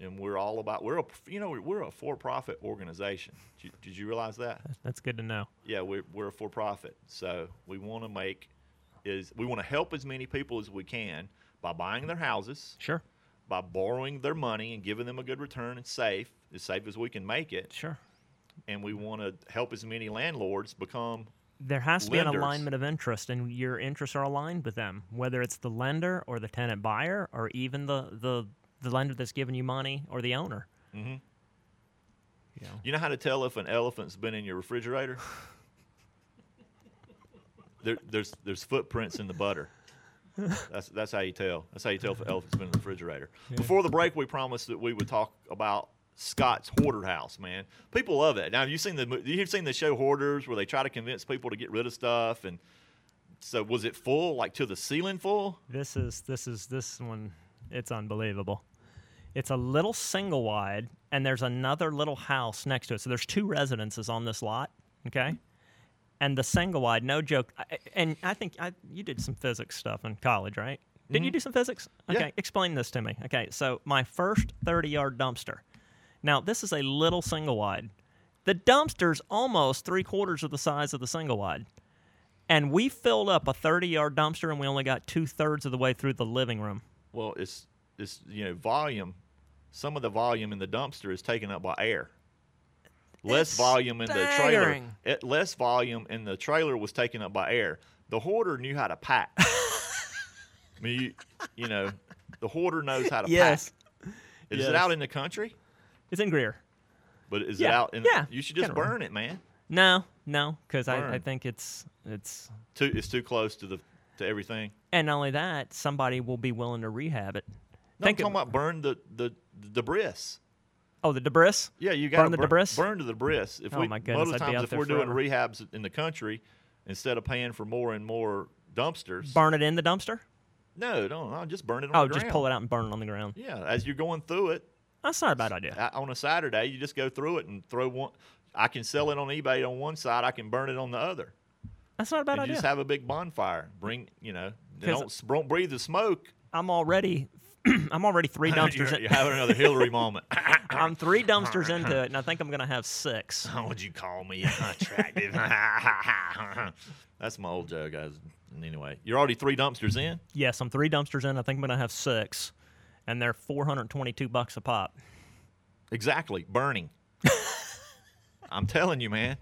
and we're all about we're a you know we're a for-profit organization. Did you, did you realize that? That's good to know. Yeah, we're we're a for-profit, so we want to make is we want to help as many people as we can by buying their houses, Sure. By borrowing their money and giving them a good return and safe as safe as we can make it, Sure. and we want to help as many landlords become There has to be an alignment of interest, and your interests are aligned with them, whether it's the lender or the tenant buyer or even the the, the lender that's giving you money or the owner. Mm-hmm. You know, You know how to tell if an elephant's been in your refrigerator? there, there's there's footprints in the butter. That's that's how you tell. That's how you tell if an elephant's been in the refrigerator. Before the break, we promised that we would talk about Scott's Hoarder House. Man, people love it. Now, have you seen the you've seen the show Hoarders, where they try to convince people to get rid of stuff? And so, was it full, like to the ceiling full? this is this is this one. It's unbelievable. It's a little single wide, and there's another little house next to it. So there's two residences on this lot. Okay. And the single wide, no joke. I- And I think I, you did some physics stuff in college, right? Did you mm-hmm. do some physics? Yeah. Okay, explain this to me. Okay, so my first 30 yard dumpster. Now, this is a little single wide. The dumpster's almost three quarters of the size of the single wide. And we filled up a 30 yard dumpster and we only got two thirds of the way through the living room. Well, it's it's you know volume. Some of the volume in the dumpster is taken up by air. Less It's volume in the trailer. staggering. It, less volume in the trailer was taken up by air. The hoarder knew how to pack. I mean, you, you know, the hoarder knows how to Yes. pack. Is Yes. it out in the country? It's in Greer. But is it Yeah, out in? yeah, You should just kinda burn it, man. No, no, because I, I Burn. think it's it's Too, it's too close to the to everything. and not only that, somebody will be willing to rehab it. No, I'm Think talking of- about burn the the, the debris. Oh, the debris? Yeah, you got Burn the debris? Burn to the debris. If Oh we, my goodness, most of the times, if we're doing forever. rehabs in the country, instead of paying for more and more dumpsters, Burn it in the dumpster? no, no, no, just burn it on Oh, just pull it out and burn it on the ground. Yeah, as you're going through it That's not a bad idea. on a Saturday, you just go through it and throw one. I can sell it on eBay on one side. I can burn it on the other. That's not a bad and idea. just have a big bonfire. Bring, you know. don't don't breathe the smoke. I'm already I'm already three dumpsters you're, in. you're having another Hillary moment. I'm three dumpsters into it, and I think I'm gonna have six. How would you call me attractive? That's my old joke, guys. Anyway, you're already three dumpsters in. Yes, I'm three dumpsters in. I think I'm gonna have six, and they're 422 bucks a pop. Exactly, burning. I'm telling you, man.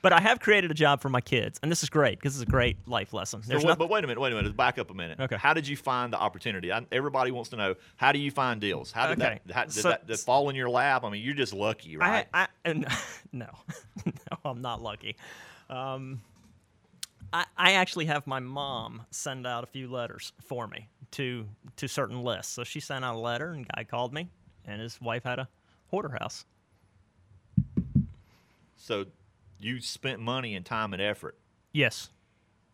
But I have created a job for my kids, and this is great because it's a great life lesson. So wait- nothing. but wait a minute, wait a minute. Back up a minute. Okay. How did you find the opportunity? I, everybody wants to know. How do you find deals? How did Okay, that? How, did so- that, that fall in your lap? I mean, you're just lucky, right? I, I and no, no, I'm not lucky. Um, I, I actually have my mom send out a few letters for me to to certain lists. So she sent out a letter, and guy called me, and his wife had a hoarder house. So you spent money and time and effort. Yes,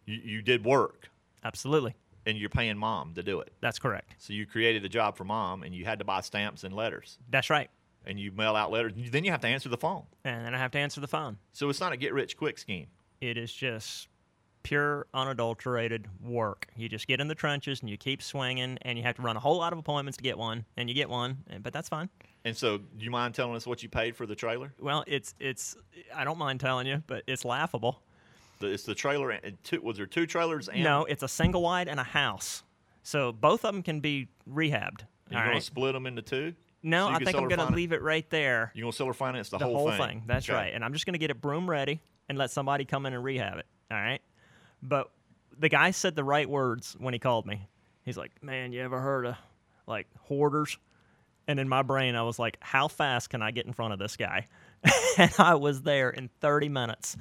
You, you did work, absolutely, and you're paying mom to do it. that's correct. So you created a job for mom, and you had to buy stamps and letters, That's right. and you mail out letters. Then you have to answer the phone. And then I have to answer the phone. So it's not a get rich quick scheme. It is just pure, unadulterated work. You just get in the trenches and you keep swinging, and you have to run a whole lot of appointments to get one, and you get one, but that's fine. And so, do you mind telling us what you paid for the trailer? Well, it's it's I don't mind telling you, but it's laughable. The, it's the trailer. And two, was there two trailers? And No, it's a single wide and a house, so both of them can be rehabbed. You're all going right? to split them into two? No, So I think I'm going to leave it right there. You're going to sell or finance the, the whole, thing. That's Okay. right. And I'm just going to get it broom ready and let somebody come in and rehab it. All right. But the guy said the right words when he called me. He's like, "Man, you ever heard of like hoarders?" And in my brain, I was like, "How fast can I get in front of this guy?" and I was there in 30 minutes.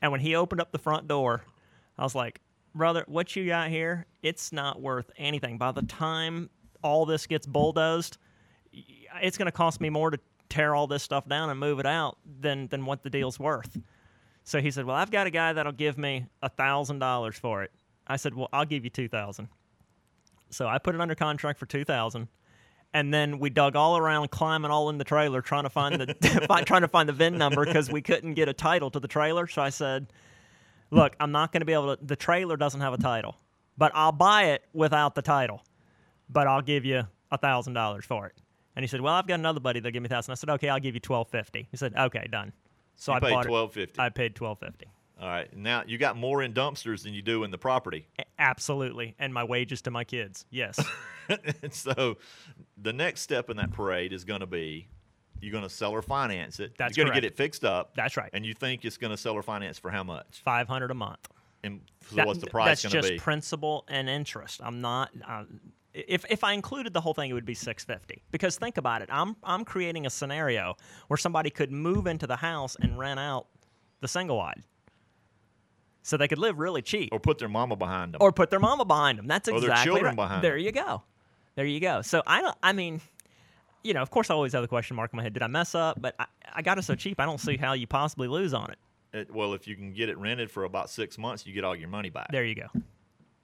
And when he opened up the front door, I was like, "Brother, what you got here? It's not worth anything. By the time all this gets bulldozed, it's going to cost me more to tear all this stuff down and move it out than than what the deal's worth. So he said, "Well, I've got a guy that'll give me a thousand dollars for it." I said, "Well, I'll give you two thousand. So I put it under contract for two thousand, and then we dug all around, climbing all in the trailer, trying to find the trying to find the VIN number because we couldn't get a title to the trailer. So I said, "Look, I'm not going to be able to. The trailer doesn't have a title, but I'll buy it without the title, but I'll give you a thousand dollars for it." And he said, "Well, I've got another buddy that'll give me a thousand. I said, "Okay, I'll give you twelve fifty. He said, "Okay, done." So You I paid twelve fifty. I paid twelve fifty. All right. Now you got more in dumpsters than you do in the property. Absolutely, and my wages to my kids. Yes, so the next step in that parade is going to be you're going to sell or finance it. That's you're going to get it fixed up. That's right. And you think it's going to sell or finance for how much? five hundred a month. And so That- what's the price That's going to just principal and interest. I'm not. Uh, if if I included the whole thing, it would be six fifty. Because think about it. I'm I'm creating a scenario where somebody could move into the house and rent out the single wide, so they could live really cheap, or put their mama behind them. or put their mama behind them. That's exactly Or their children right. behind There them. you go. There you go. So I don't. I mean. You know, of course, I always have the question mark in my head: Did I mess up? But I, I got it so cheap, I don't see how you possibly lose on it. It- well, if you can get it rented for about six months, you get all your money back. There you go.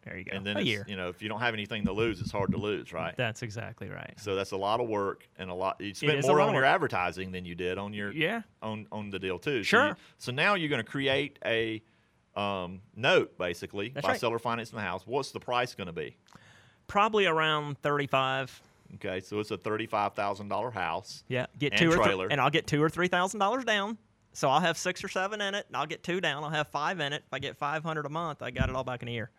There you go. and then a year. you know, if you don't have anything to lose, it's hard to lose, right? That's exactly right. So that's a lot of work and a lot. You spent more on your advertising than you did on your Yeah. on on the deal too. So, Sure. you- so now you're going to create a um, note basically That's by right. seller financing the house. What's the price going to be? Probably around thirty-five. Okay, so it's a thirty-five thousand dollar house. Yeah, get two or trailer. three, and I'll get two or three thousand dollars down. So I'll have six or seven in it, and I'll get two down. I'll have five in it. If I get five hundred a month, I got it all back in a year.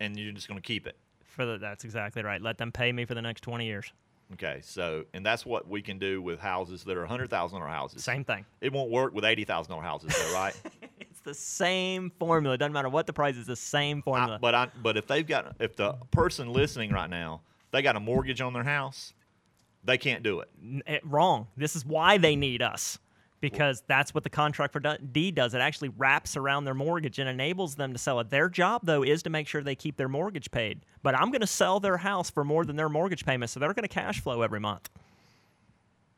And you're just going to keep it. For the, that's exactly right. Let them pay me for the next twenty years. Okay, so and that's what we can do with houses that are hundred thousand dollar houses. Same thing. It won't work with eighty thousand dollar houses, though, right? It's the same formula. It doesn't matter what the price is. The same I, formula. but I but if they've got if the person listening right now they got a mortgage on their house, they can't do it. It- eh, wrong. This is why they need us. Because that's what the contract for deed does. It actually wraps around their mortgage and enables them to sell it. Their job, though, is to make sure they keep their mortgage paid. But I'm going to sell their house for more than their mortgage payment, so they're going to cash flow every month.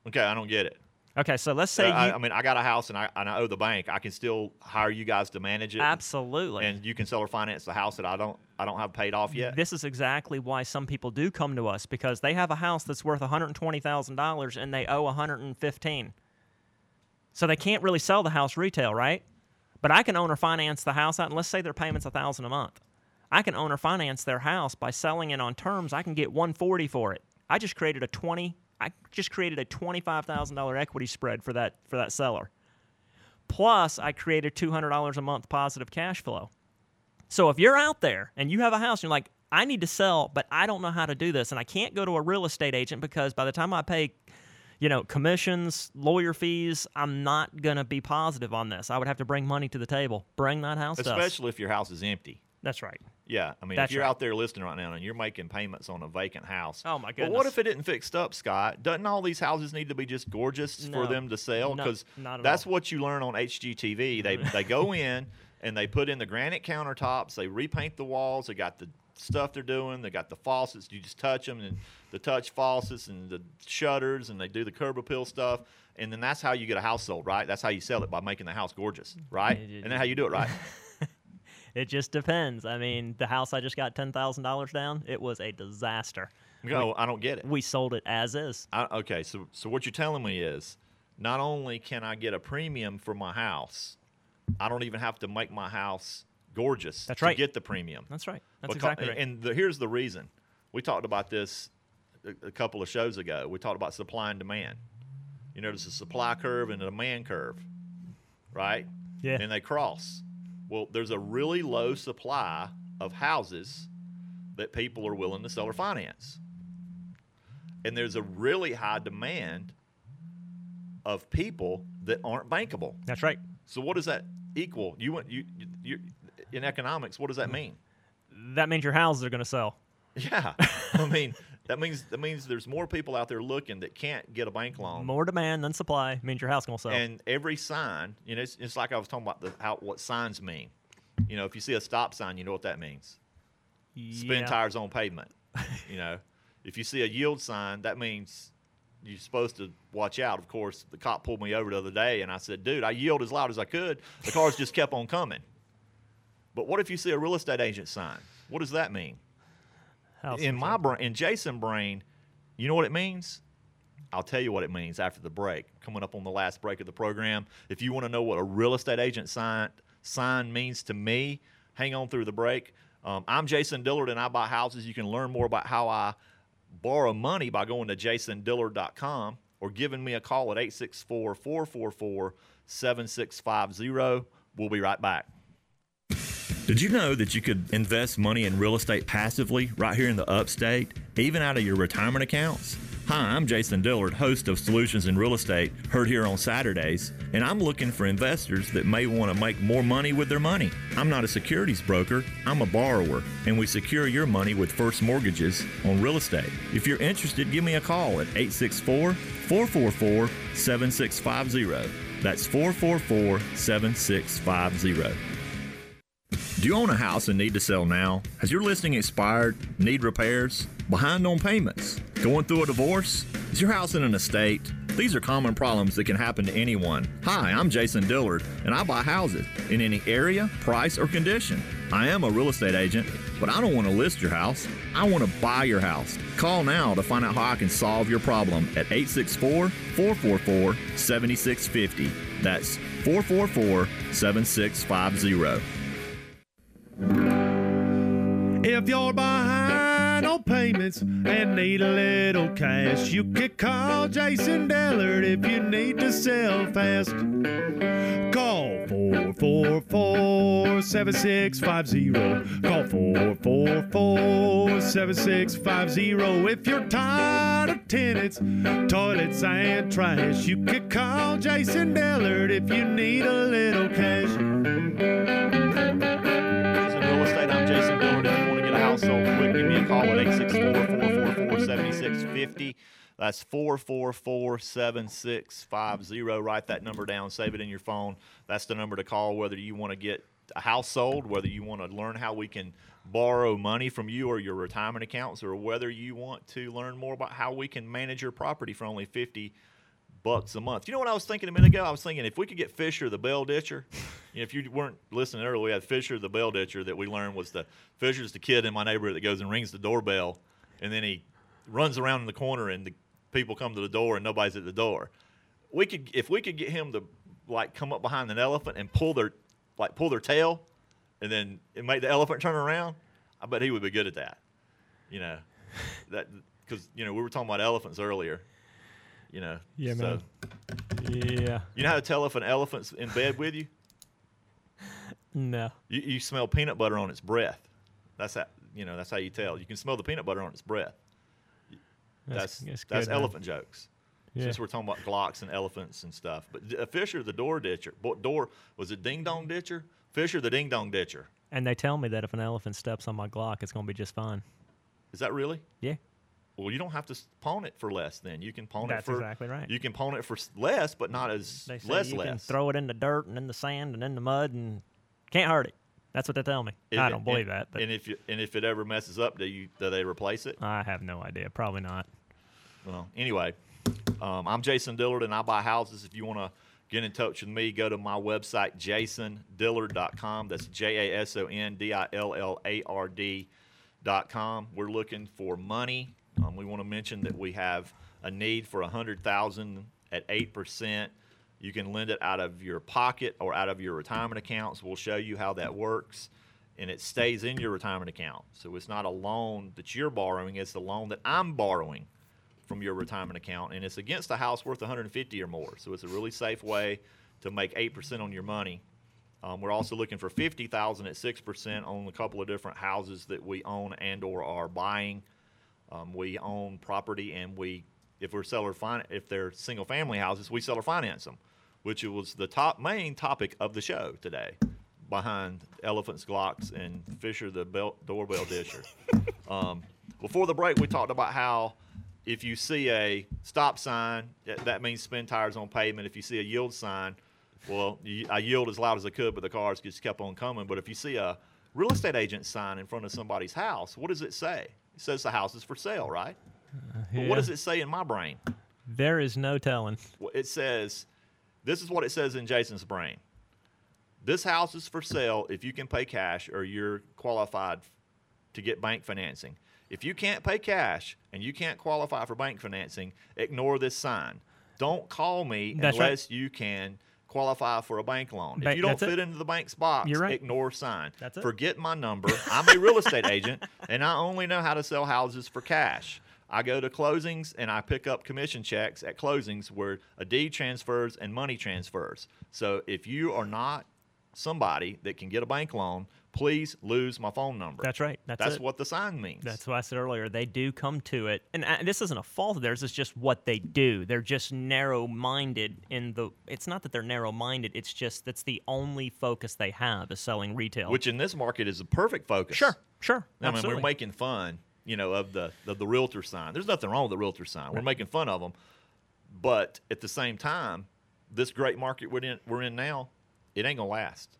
Okay, I don't get it. Okay, so let's say I, you I mean, I got a house and I, and I owe the bank. I can still hire you guys to manage it, absolutely. and you can sell or finance the house that I don't I don't have paid off yet. This is exactly why some people do come to us because they have a house that's worth $120,000 and they owe 115. So they can't really sell the house retail, right? But I can owner finance the house out and let's say their payment's a 1000 a month. I can owner finance their house by selling it on terms. I can get 140 for it. I just created a 20 I just created a $25,000 equity spread for that for that seller. Plus, I created $200 a month positive cash flow. So if you're out there and you have a house and you're like, I need to sell, but I don't know how to do this, and I can't go to a real estate agent because by the time I pay, you know, commissions, lawyer fees, I'm not gonna be positive on this. I would have to bring money to the table. Bring that house to us. Especially if your house is empty. That's right. Yeah, I mean, That's if you're right. out there listening right now and you're making payments on a vacant house, Oh, my goodness! But what if it isn't fixed up, Scott? Doesn't all these houses need to be just gorgeous for them to sell? Because that's all. what you learn on HGTV. They they go in and they put in the granite countertops. They repaint the walls. They got the stuff they're doing. They got the faucets. You just touch them and the touch faucets and the shutters and they do the curb appeal stuff. And then that's how you get a house sold, right? That's how you sell it by making the house gorgeous, right? And that's how you do it, right? It just depends. I mean, the house I just got ten thousand dollars down, it was a disaster. no, I don't get it. We sold it as is. I, okay, so so what you're telling me is, not only can I get a premium for my house, I don't even have to make my house gorgeous That's to right. get the premium. That's right. That's Becau- exactly right. And the, here's the reason. We talked about this a, a couple of shows ago. We talked about supply and demand. You know, there's a supply curve and a demand curve, right? Yeah. And they cross. Well, there's a really low supply of houses that people are willing to sell or finance. And there's a really high demand of people that aren't bankable. That's right. So what does that equal? You want you you in economics, what does that mean? That means your houses are going to sell. Yeah, I mean that means that means there's more people out there looking that can't get a bank loan. More demand than supply means your house going to sell. And every sign, you know, it's, it's like I was talking about the how what signs mean. You know, if you see a stop sign, you know what that means. Spin tires on pavement. You know, if you see a yield sign, that means you're supposed to watch out. Of course, the cop pulled me over the other day, and I said, "Dude, I yelled as loud as I could. The cars just kept on coming." But what if you see a real estate agent sign? What does that mean? House in my brain, in Jason brain, you know what it means? I'll tell you what it means after the break. Coming up on the last break of the program. If you want to know what a real estate agent sign sign means to me, hang on through the break. Um, I'm Jason Dillard, and I buy houses. You can learn more about how I borrow money by going to jasondillard.com or giving me a call at 864 444 7650. We'll be right back. Did you know that you could invest money in real estate passively right here in the upstate, even out of your retirement accounts? Hi, I'm Jason Dillard, host of Solutions in Real Estate, heard here on Saturdays, and I'm looking for investors that may want to make more money with their money. I'm not a securities broker, I'm a borrower, and we secure your money with first mortgages on real estate. If you're interested, give me a call at 864 444 7650. That's 444 7650. Do you own a house and need to sell now? Has your listing expired? Need repairs? Behind on payments? Going through a divorce? Is your house in an estate? These are common problems that can happen to anyone. Hi, I'm Jason Dillard, and I buy houses in any area, price, or condition. I am a real estate agent, but I don't want to list your house. I want to buy your house. Call now to find out how I can solve your problem at 864 444 7650. That's 444 7650. If you're behind on payments and need a little cash, you can call Jason Dillard if you need to sell fast. Call 444 7650. Call 444 7650. If you're tired of tenants, toilets, and trash, you can call Jason Dillard if you need a little cash. Call at 864-444-7650. That's 444-7650. Write that number down. Save it in your phone. That's the number to call whether you want to get a house sold, whether you want to learn how we can borrow money from you or your retirement accounts, or whether you want to learn more about how we can manage your property for only 50 bucks a month. You know what I was thinking a minute ago? I was thinking if we could get Fisher the bell ditcher. If you weren't listening earlier, we had Fisher the bell ditcher that we learned was the Fisher's the kid in my neighborhood that goes and rings the doorbell, and then he runs around in the corner and the people come to the door and nobody's at the door. We could if we could get him to like come up behind an elephant and pull their like pull their tail, and then make the elephant turn around. I bet he would be good at that. You know, that because you know we were talking about elephants earlier. You know, Yeah, so, man. Yeah. You know how to tell if an elephant's in bed with you? No. You, you smell peanut butter on its breath. That's how you know. That's how you tell. You can smell the peanut butter on its breath. That's that's, that's good, man. elephant jokes. Yeah. Since we're talking about glocks and elephants and stuff, but Fisher the door ditcher, door was it Ding Dong Ditcher? Fisher the Ding Dong Ditcher. And they tell me that if an elephant steps on my Glock, it's going to be just fine. Is that really? Yeah. Well, you don't have to pawn it for less. Then you can pawn That's it for exactly right. You can pawn it for less, but not as They say less you less. can throw it in the dirt and in the sand and in the mud and can't hurt it. That's what they tell me. If I don't believe and, that, but And if you, and if it ever messes up, do you do they replace it? I have no idea. Probably not. Well, anyway, um, I'm Jason Dillard, and I buy houses. If you want to get in touch with me, go to my website, jasondillard.com. That's J A S O N D I L L A R D.com. We're looking for money. Um, we want to mention that we have a need for 100000 at 8%. You can lend it out of your pocket or out of your retirement accounts. We'll show you how that works. And it stays in your retirement account. So it's not a loan that you're borrowing, it's the loan that I'm borrowing from your retirement account, and it's against a house worth 150 or more. So it's a really safe way to make eight percent on your money. Um, we're also looking for 50,000 at six percent on a couple of different houses that we own and or are buying. Um, we own property, and we, if we're seller fin- if they're single family houses, we seller finance them, which was the top main topic of the show today, behind elephants, glocks, and Fisher the bell, doorbell disher. Um, before the break, we talked about how if you see a stop sign, that- that means spin tires on pavement. If you see a yield sign, well, I yield as loud as I could, but the cars just kept on coming. But if you see a real estate agent sign in front of somebody's house, what does it say? It says the house is for sale, right? Uh, but yeah. what does it say in my brain? There is no telling. Well, It says, this is what it says in Jason's brain. This house is for sale if you can pay cash or you're qualified to get bank financing. If you can't pay cash and you can't qualify for bank financing, ignore this sign. Don't call me That's right. unless you can qualify for a bank loan. Ba- if you don't that's it. fit into the bank's box, right. ignore sign. That's it. Forget my number. I'm a real estate agent and I only know how to sell houses for cash. I go to closings and I pick up commission checks at closings where a deed transfers and money transfers. So if you are not somebody that can get a bank loan, please lose my phone number. That's right. That's, That's what the sign means. That's what I said earlier. They do come to it, and uh, this isn't a fault of theirs. It's just what they do. They're just narrow-minded in the. It's not that they're narrow-minded. It's just that's the only focus they have is selling retail. which in this market is a perfect focus. sure, sure, I mean, we're making fun, you know, of the of the realtor sign. There's nothing wrong with the realtor sign. We're making fun of them, but at the same time, this great market we're in, we're in now, it ain't gonna last.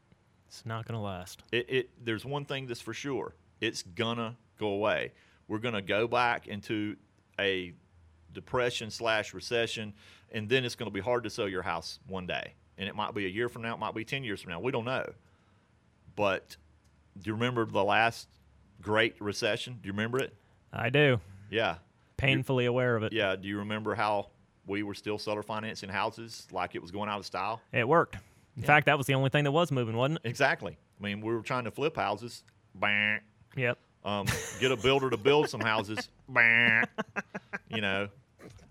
it's not to last. It, it there's one thing that's for sure. It's gonna go away. We're gonna go back into a depression slash recession, and then it's gonna be hard to sell your house one day. And it might be a year from now, it might be ten years from now. We don't know. But do you remember the last great recession? Do you remember it? I do. Yeah. Painfully aware of it. Yeah. Do you remember how we were still seller financing houses like it was going out of style? It worked. In fact, that was the only thing that was moving, wasn't it? Exactly. I mean, we were trying to flip houses. Bah. Yep. um, get a builder to build some houses. Bah. you know,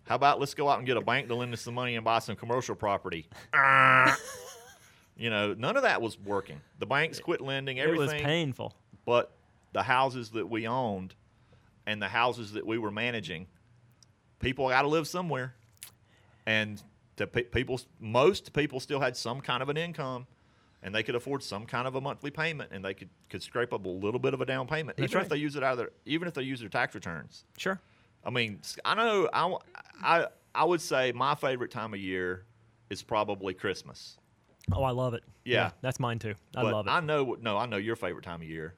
how about let's go out and get a bank to lend us some money and buy some commercial property? Ah. you know, none of that was working. The banks quit lending Everything. It was painful. but the houses that we owned and the houses that we were managing, people got to live somewhere, and the pe- people, most people still had some kind of an income. And they could afford some kind of a monthly payment, and they could, could scrape up a little bit of a down payment, That's even if they use it out of their, even if they use their tax returns. Sure. I mean, s- I know I, I, I would say my favorite time of year is probably Christmas. Oh, I love it. Yeah. that's mine too. I But love it. I know no, I know your favorite time of year,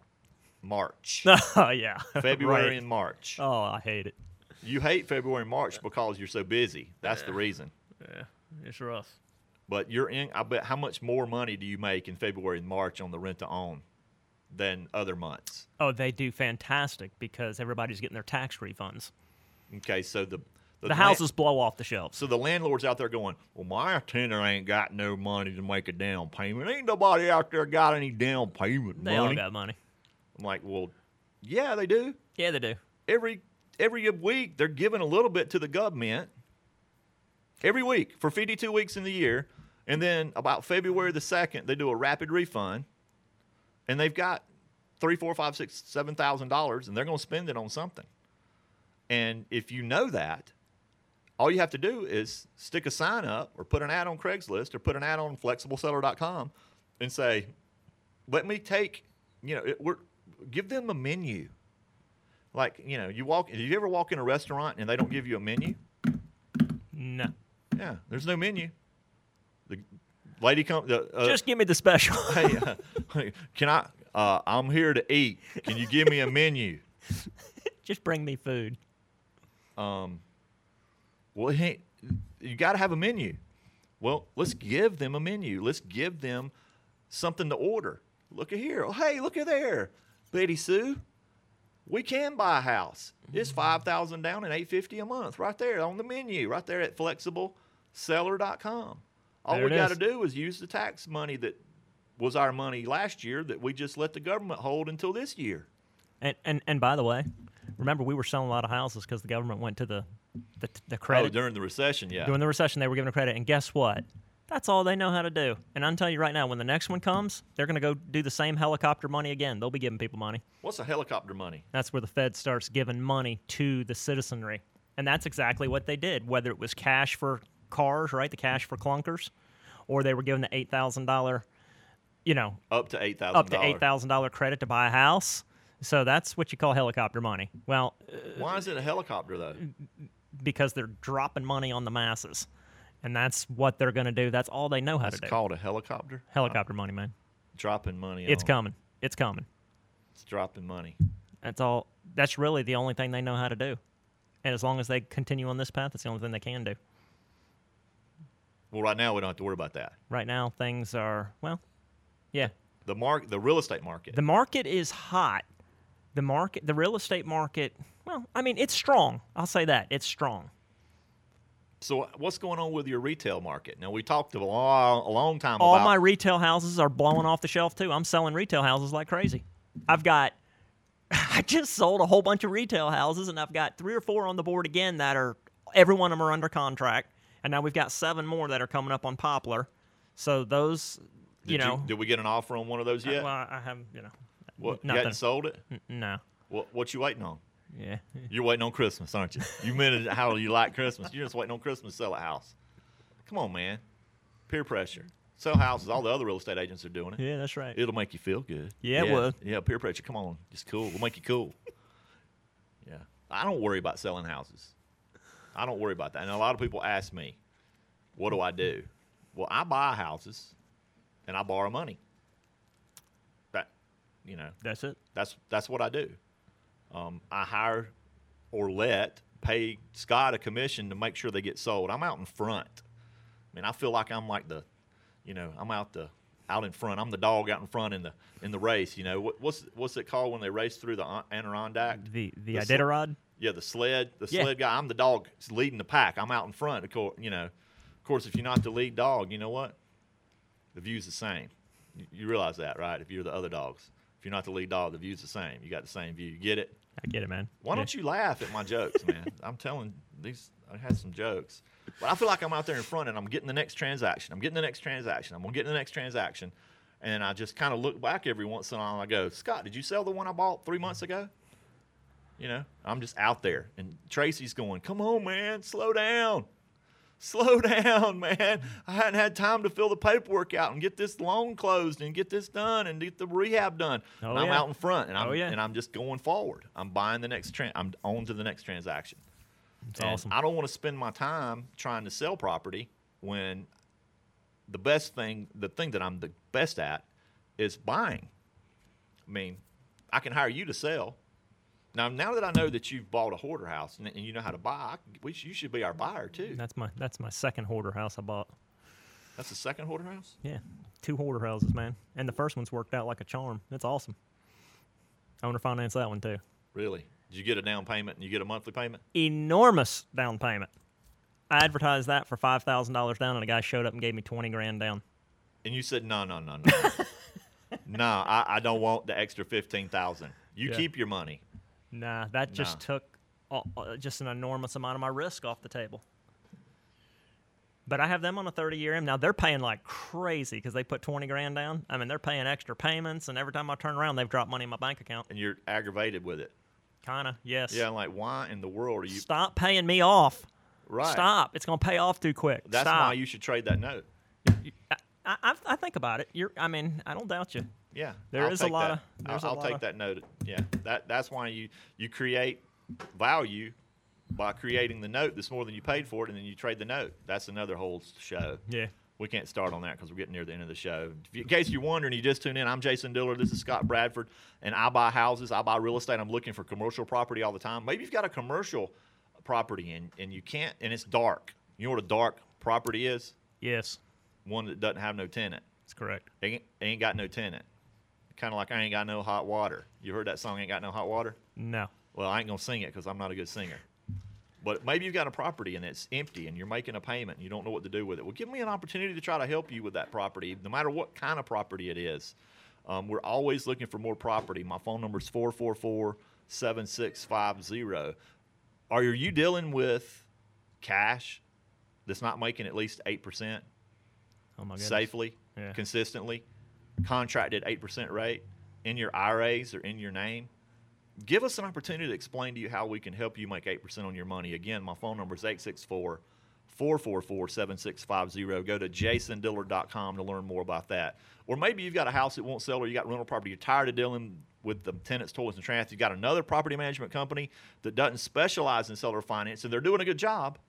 March, oh yeah. February Right. and March. Oh, I hate it. You hate February and March because you're so busy. That's the reason. Yeah, it's rough. But you're in. I bet how much more money do you make in February and March on the rent to own than other months? Oh, they do fantastic because everybody's getting their tax refunds. Okay, so the The, land- houses blow off the shelves. So the landlord's out there going, "Well, my tenant ain't got no money to make a down payment. Ain't nobody out there got any down payment money. They all got money. I'm like, "Well, yeah, they do. Yeah, they do. Every every week they're giving a little bit to the government. Every week for 52 weeks in the year, and then about February the second, they do a rapid refund, and they've got three, four, five, six, seven thousand dollars, and they're going to spend it on something. And if you know that, all you have to do is stick a sign up or put an ad on Craigslist or put an ad on flexibleseller.com and say, let me take, you know, it, we're, give them a menu. Like, you know, you walk, do you ever walk in a restaurant and they don't give you a menu? No. Yeah, there's no menu. The lady come, the, uh, Just give me the special. hey, uh, can I, uh, I'm here to eat. Can you give me a menu? Just bring me food. Um, well, ain't, you got to have a menu. Well, let's give them a menu. Let's give them something to order. Look at here. Oh, hey, look at there, Betty Sue. We can buy a house. It's five thousand down and eight fifty a month, right there on the menu, right there at flexibleseller.com. All There we got to do is use the tax money that was our money last year that we just let the government hold until this year. And and and by the way, remember we were selling a lot of houses because the government went to the the, the Oh, credit during the recession, yeah. during the recession. They were given a credit, and guess what? That's all they know how to do. And I'm telling you right now, when the next one comes, they're going to go do the same helicopter money again. They'll be giving people money. What's the helicopter money? That's where the Fed starts giving money to the citizenry. And that's exactly what they did, whether it was cash for cars, right? The cash for clunkers, or they were given the $8,000, you know, Up to eight thousand. up to $8,000 credit to buy a house. So that's what you call helicopter money. Well, uh, Why is it a helicopter though? because they're dropping money on the masses. And that's what they're going to do. That's all they know how It's to do. It's called a helicopter. helicopter money, man. Dropping money. It's on- coming. It's coming. It's dropping money. That's all. That's really the only thing they know how to do. And as long as they continue on this path, it's the only thing they can do. Well, right now we don't have to worry about that. Right now, things are well, yeah. The mark, the real estate market. The market is hot. The market, the real estate market. Well, I mean, it's strong. I'll say that it's strong. so what's going on with your retail market? Now we talked a long, a long time All about. my retail houses are blowing off the shelf too. I'm selling retail houses like crazy. I've got. I I just sold a whole bunch of retail houses, and I've got three or four on the board again that are every one of them are under contract, and now we've got seven more that are coming up on Poplar. So those, Did you know, did we get an offer on one of those uh, yet? well, I have you know, what, you nothing. hadn't sold it? N- no, What, what you waiting on? yeah, You're waiting on Christmas, aren't you? You meant how you like Christmas. You're just waiting on Christmas to sell a house. Come on, man. Peer pressure. Sell houses. All the other real estate agents are doing it. yeah, that's right. It'll make you feel good. Yeah, it would. Yeah, peer pressure. Come on. It's cool. We'll make you cool. yeah. I don't worry about selling houses. I don't worry about that. And a lot of people ask me, what do I do? Well, I buy houses and I borrow money. That, you know, That's it. that's that's what I do. Um, I hire or let pay Scott a commission to make sure they get sold. I'm out in front. I mean, I feel like I'm like the, you know, I'm out the out in front. I'm the dog out in front in the in the race. You know, what, what's what's it called when they race through the Adirondack? The the The Iditarod. Yeah, the sled, the Yeah. sled guy. I'm the dog leading the pack. I'm out in front. Of course, you know, of course, if you're not the lead dog, you know what? The view's the same. You, you realize that, right? If you're the other dogs, if you're not the lead dog, the view's the same. You got the same view. You get it? I get it, man. Why don't you laugh at my jokes, man? I'm telling these. I had some jokes, but I feel like I'm out there in front and I'm getting the next transaction. I'm getting the next transaction. I'm gonna get the next transaction, and I just kind of look back every once in a while and I go, Scott, did you sell the one I bought three months ago? You know, I'm just out there, and Tracy's going, "Come on, man, slow down." Slow down, man. I hadn't had time to fill the paperwork out and get this loan closed and get this done and get the rehab done. Oh, and I'm yeah. out in front and I'm Oh, yeah. and I'm just going forward. I'm buying the next tran I'm on to the next transaction. It's awesome. I don't want to spend my time trying to sell property when the best thing, the thing that I'm the best at, is buying. I mean, I can hire you to sell. Now, now that I know that you've bought a hoarder house and, and you know how to buy, I, we, you should be our buyer too. Mm, that's my that's my second hoarder house I bought. That's the second hoarder house. Yeah, two hoarder houses, man, and the first one's worked out like a charm. That's awesome. I want to finance that one too. Really? Did you get a down payment and you get a monthly payment? Enormous down payment. I advertised that for five thousand dollars down, and a guy showed up and gave me twenty grand down. And you said no, no, no, no, no. I, I don't want the extra fifteen thousand. You Yeah. keep your money. Nah, that just Nah. took uh, just an enormous amount of my risk off the table. But I have them on a 30 year M. Now they're paying like crazy because they put 20 grand down. I mean, they're paying extra payments, and every time I turn around, they've dropped money in my bank account. and you're aggravated with it. Kind of, yes. Yeah, I'm like, why in the world are you? Stop paying me off. Right. Stop. It's going to pay off too quick. That's Stop. why you should trade that note. I, I, I think about it. You're. I mean, I don't doubt you. Yeah, There I'll is a lot that. of- I'll, I'll lot take of- that note. Yeah, that that's why you you create value by creating the note that's more than you paid for it, and then you trade the note. That's another whole show. Yeah. We can't start on that because we're getting near the end of the show. If you- In case you're wondering, you just tuned in. I'm Jason Dillard. This is Scott Bradford, and I buy houses. I buy real estate. I'm looking for commercial property all the time. Maybe you've got a commercial property and, and you can't, and it's dark. You know what a dark property is? Yes. One that doesn't have no tenant. That's correct. Ain't, ain't got no tenant. Kind of like I ain't got no hot water. You heard that song, Ain't Got No Hot Water? No. Well, I ain't going to sing it because I'm not a good singer. But maybe you've got a property and it's empty and you're making a payment and you don't know what to do with it. Well, give me an opportunity to try to help you with that property, no matter what kind of property it is. Um, we're always looking for more property. My phone number is 444 7650. Are you dealing with cash that's not making at least 8%? Oh safely, Yeah. consistently, contracted 8% rate in your IRAs or in your name, give us an opportunity to explain to you how we can help you make 8% on your money. Again, my phone number is 864 444 7650. Go to jasondillard.com to learn more about that. Or maybe you've got a house that won't sell or you got rental property, you're tired of dealing with the tenants, toilets, and trash. You've got another property management company that doesn't specialize in seller finance and they're doing a good job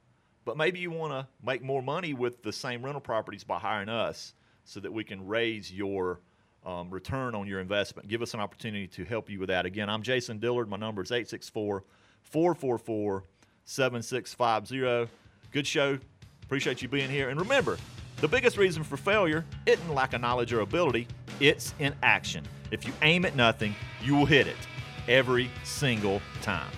but maybe you want to make more money with the same rental properties by hiring us so that we can raise your um, return on your investment. Give us an opportunity to help you with that. Again, I'm Jason Dillard. My number is 864 444 7650. Good show. Appreciate you being here. And remember, the biggest reason for failure isn't lack of knowledge or ability, it's in action. If you aim at nothing, you will hit it every single time.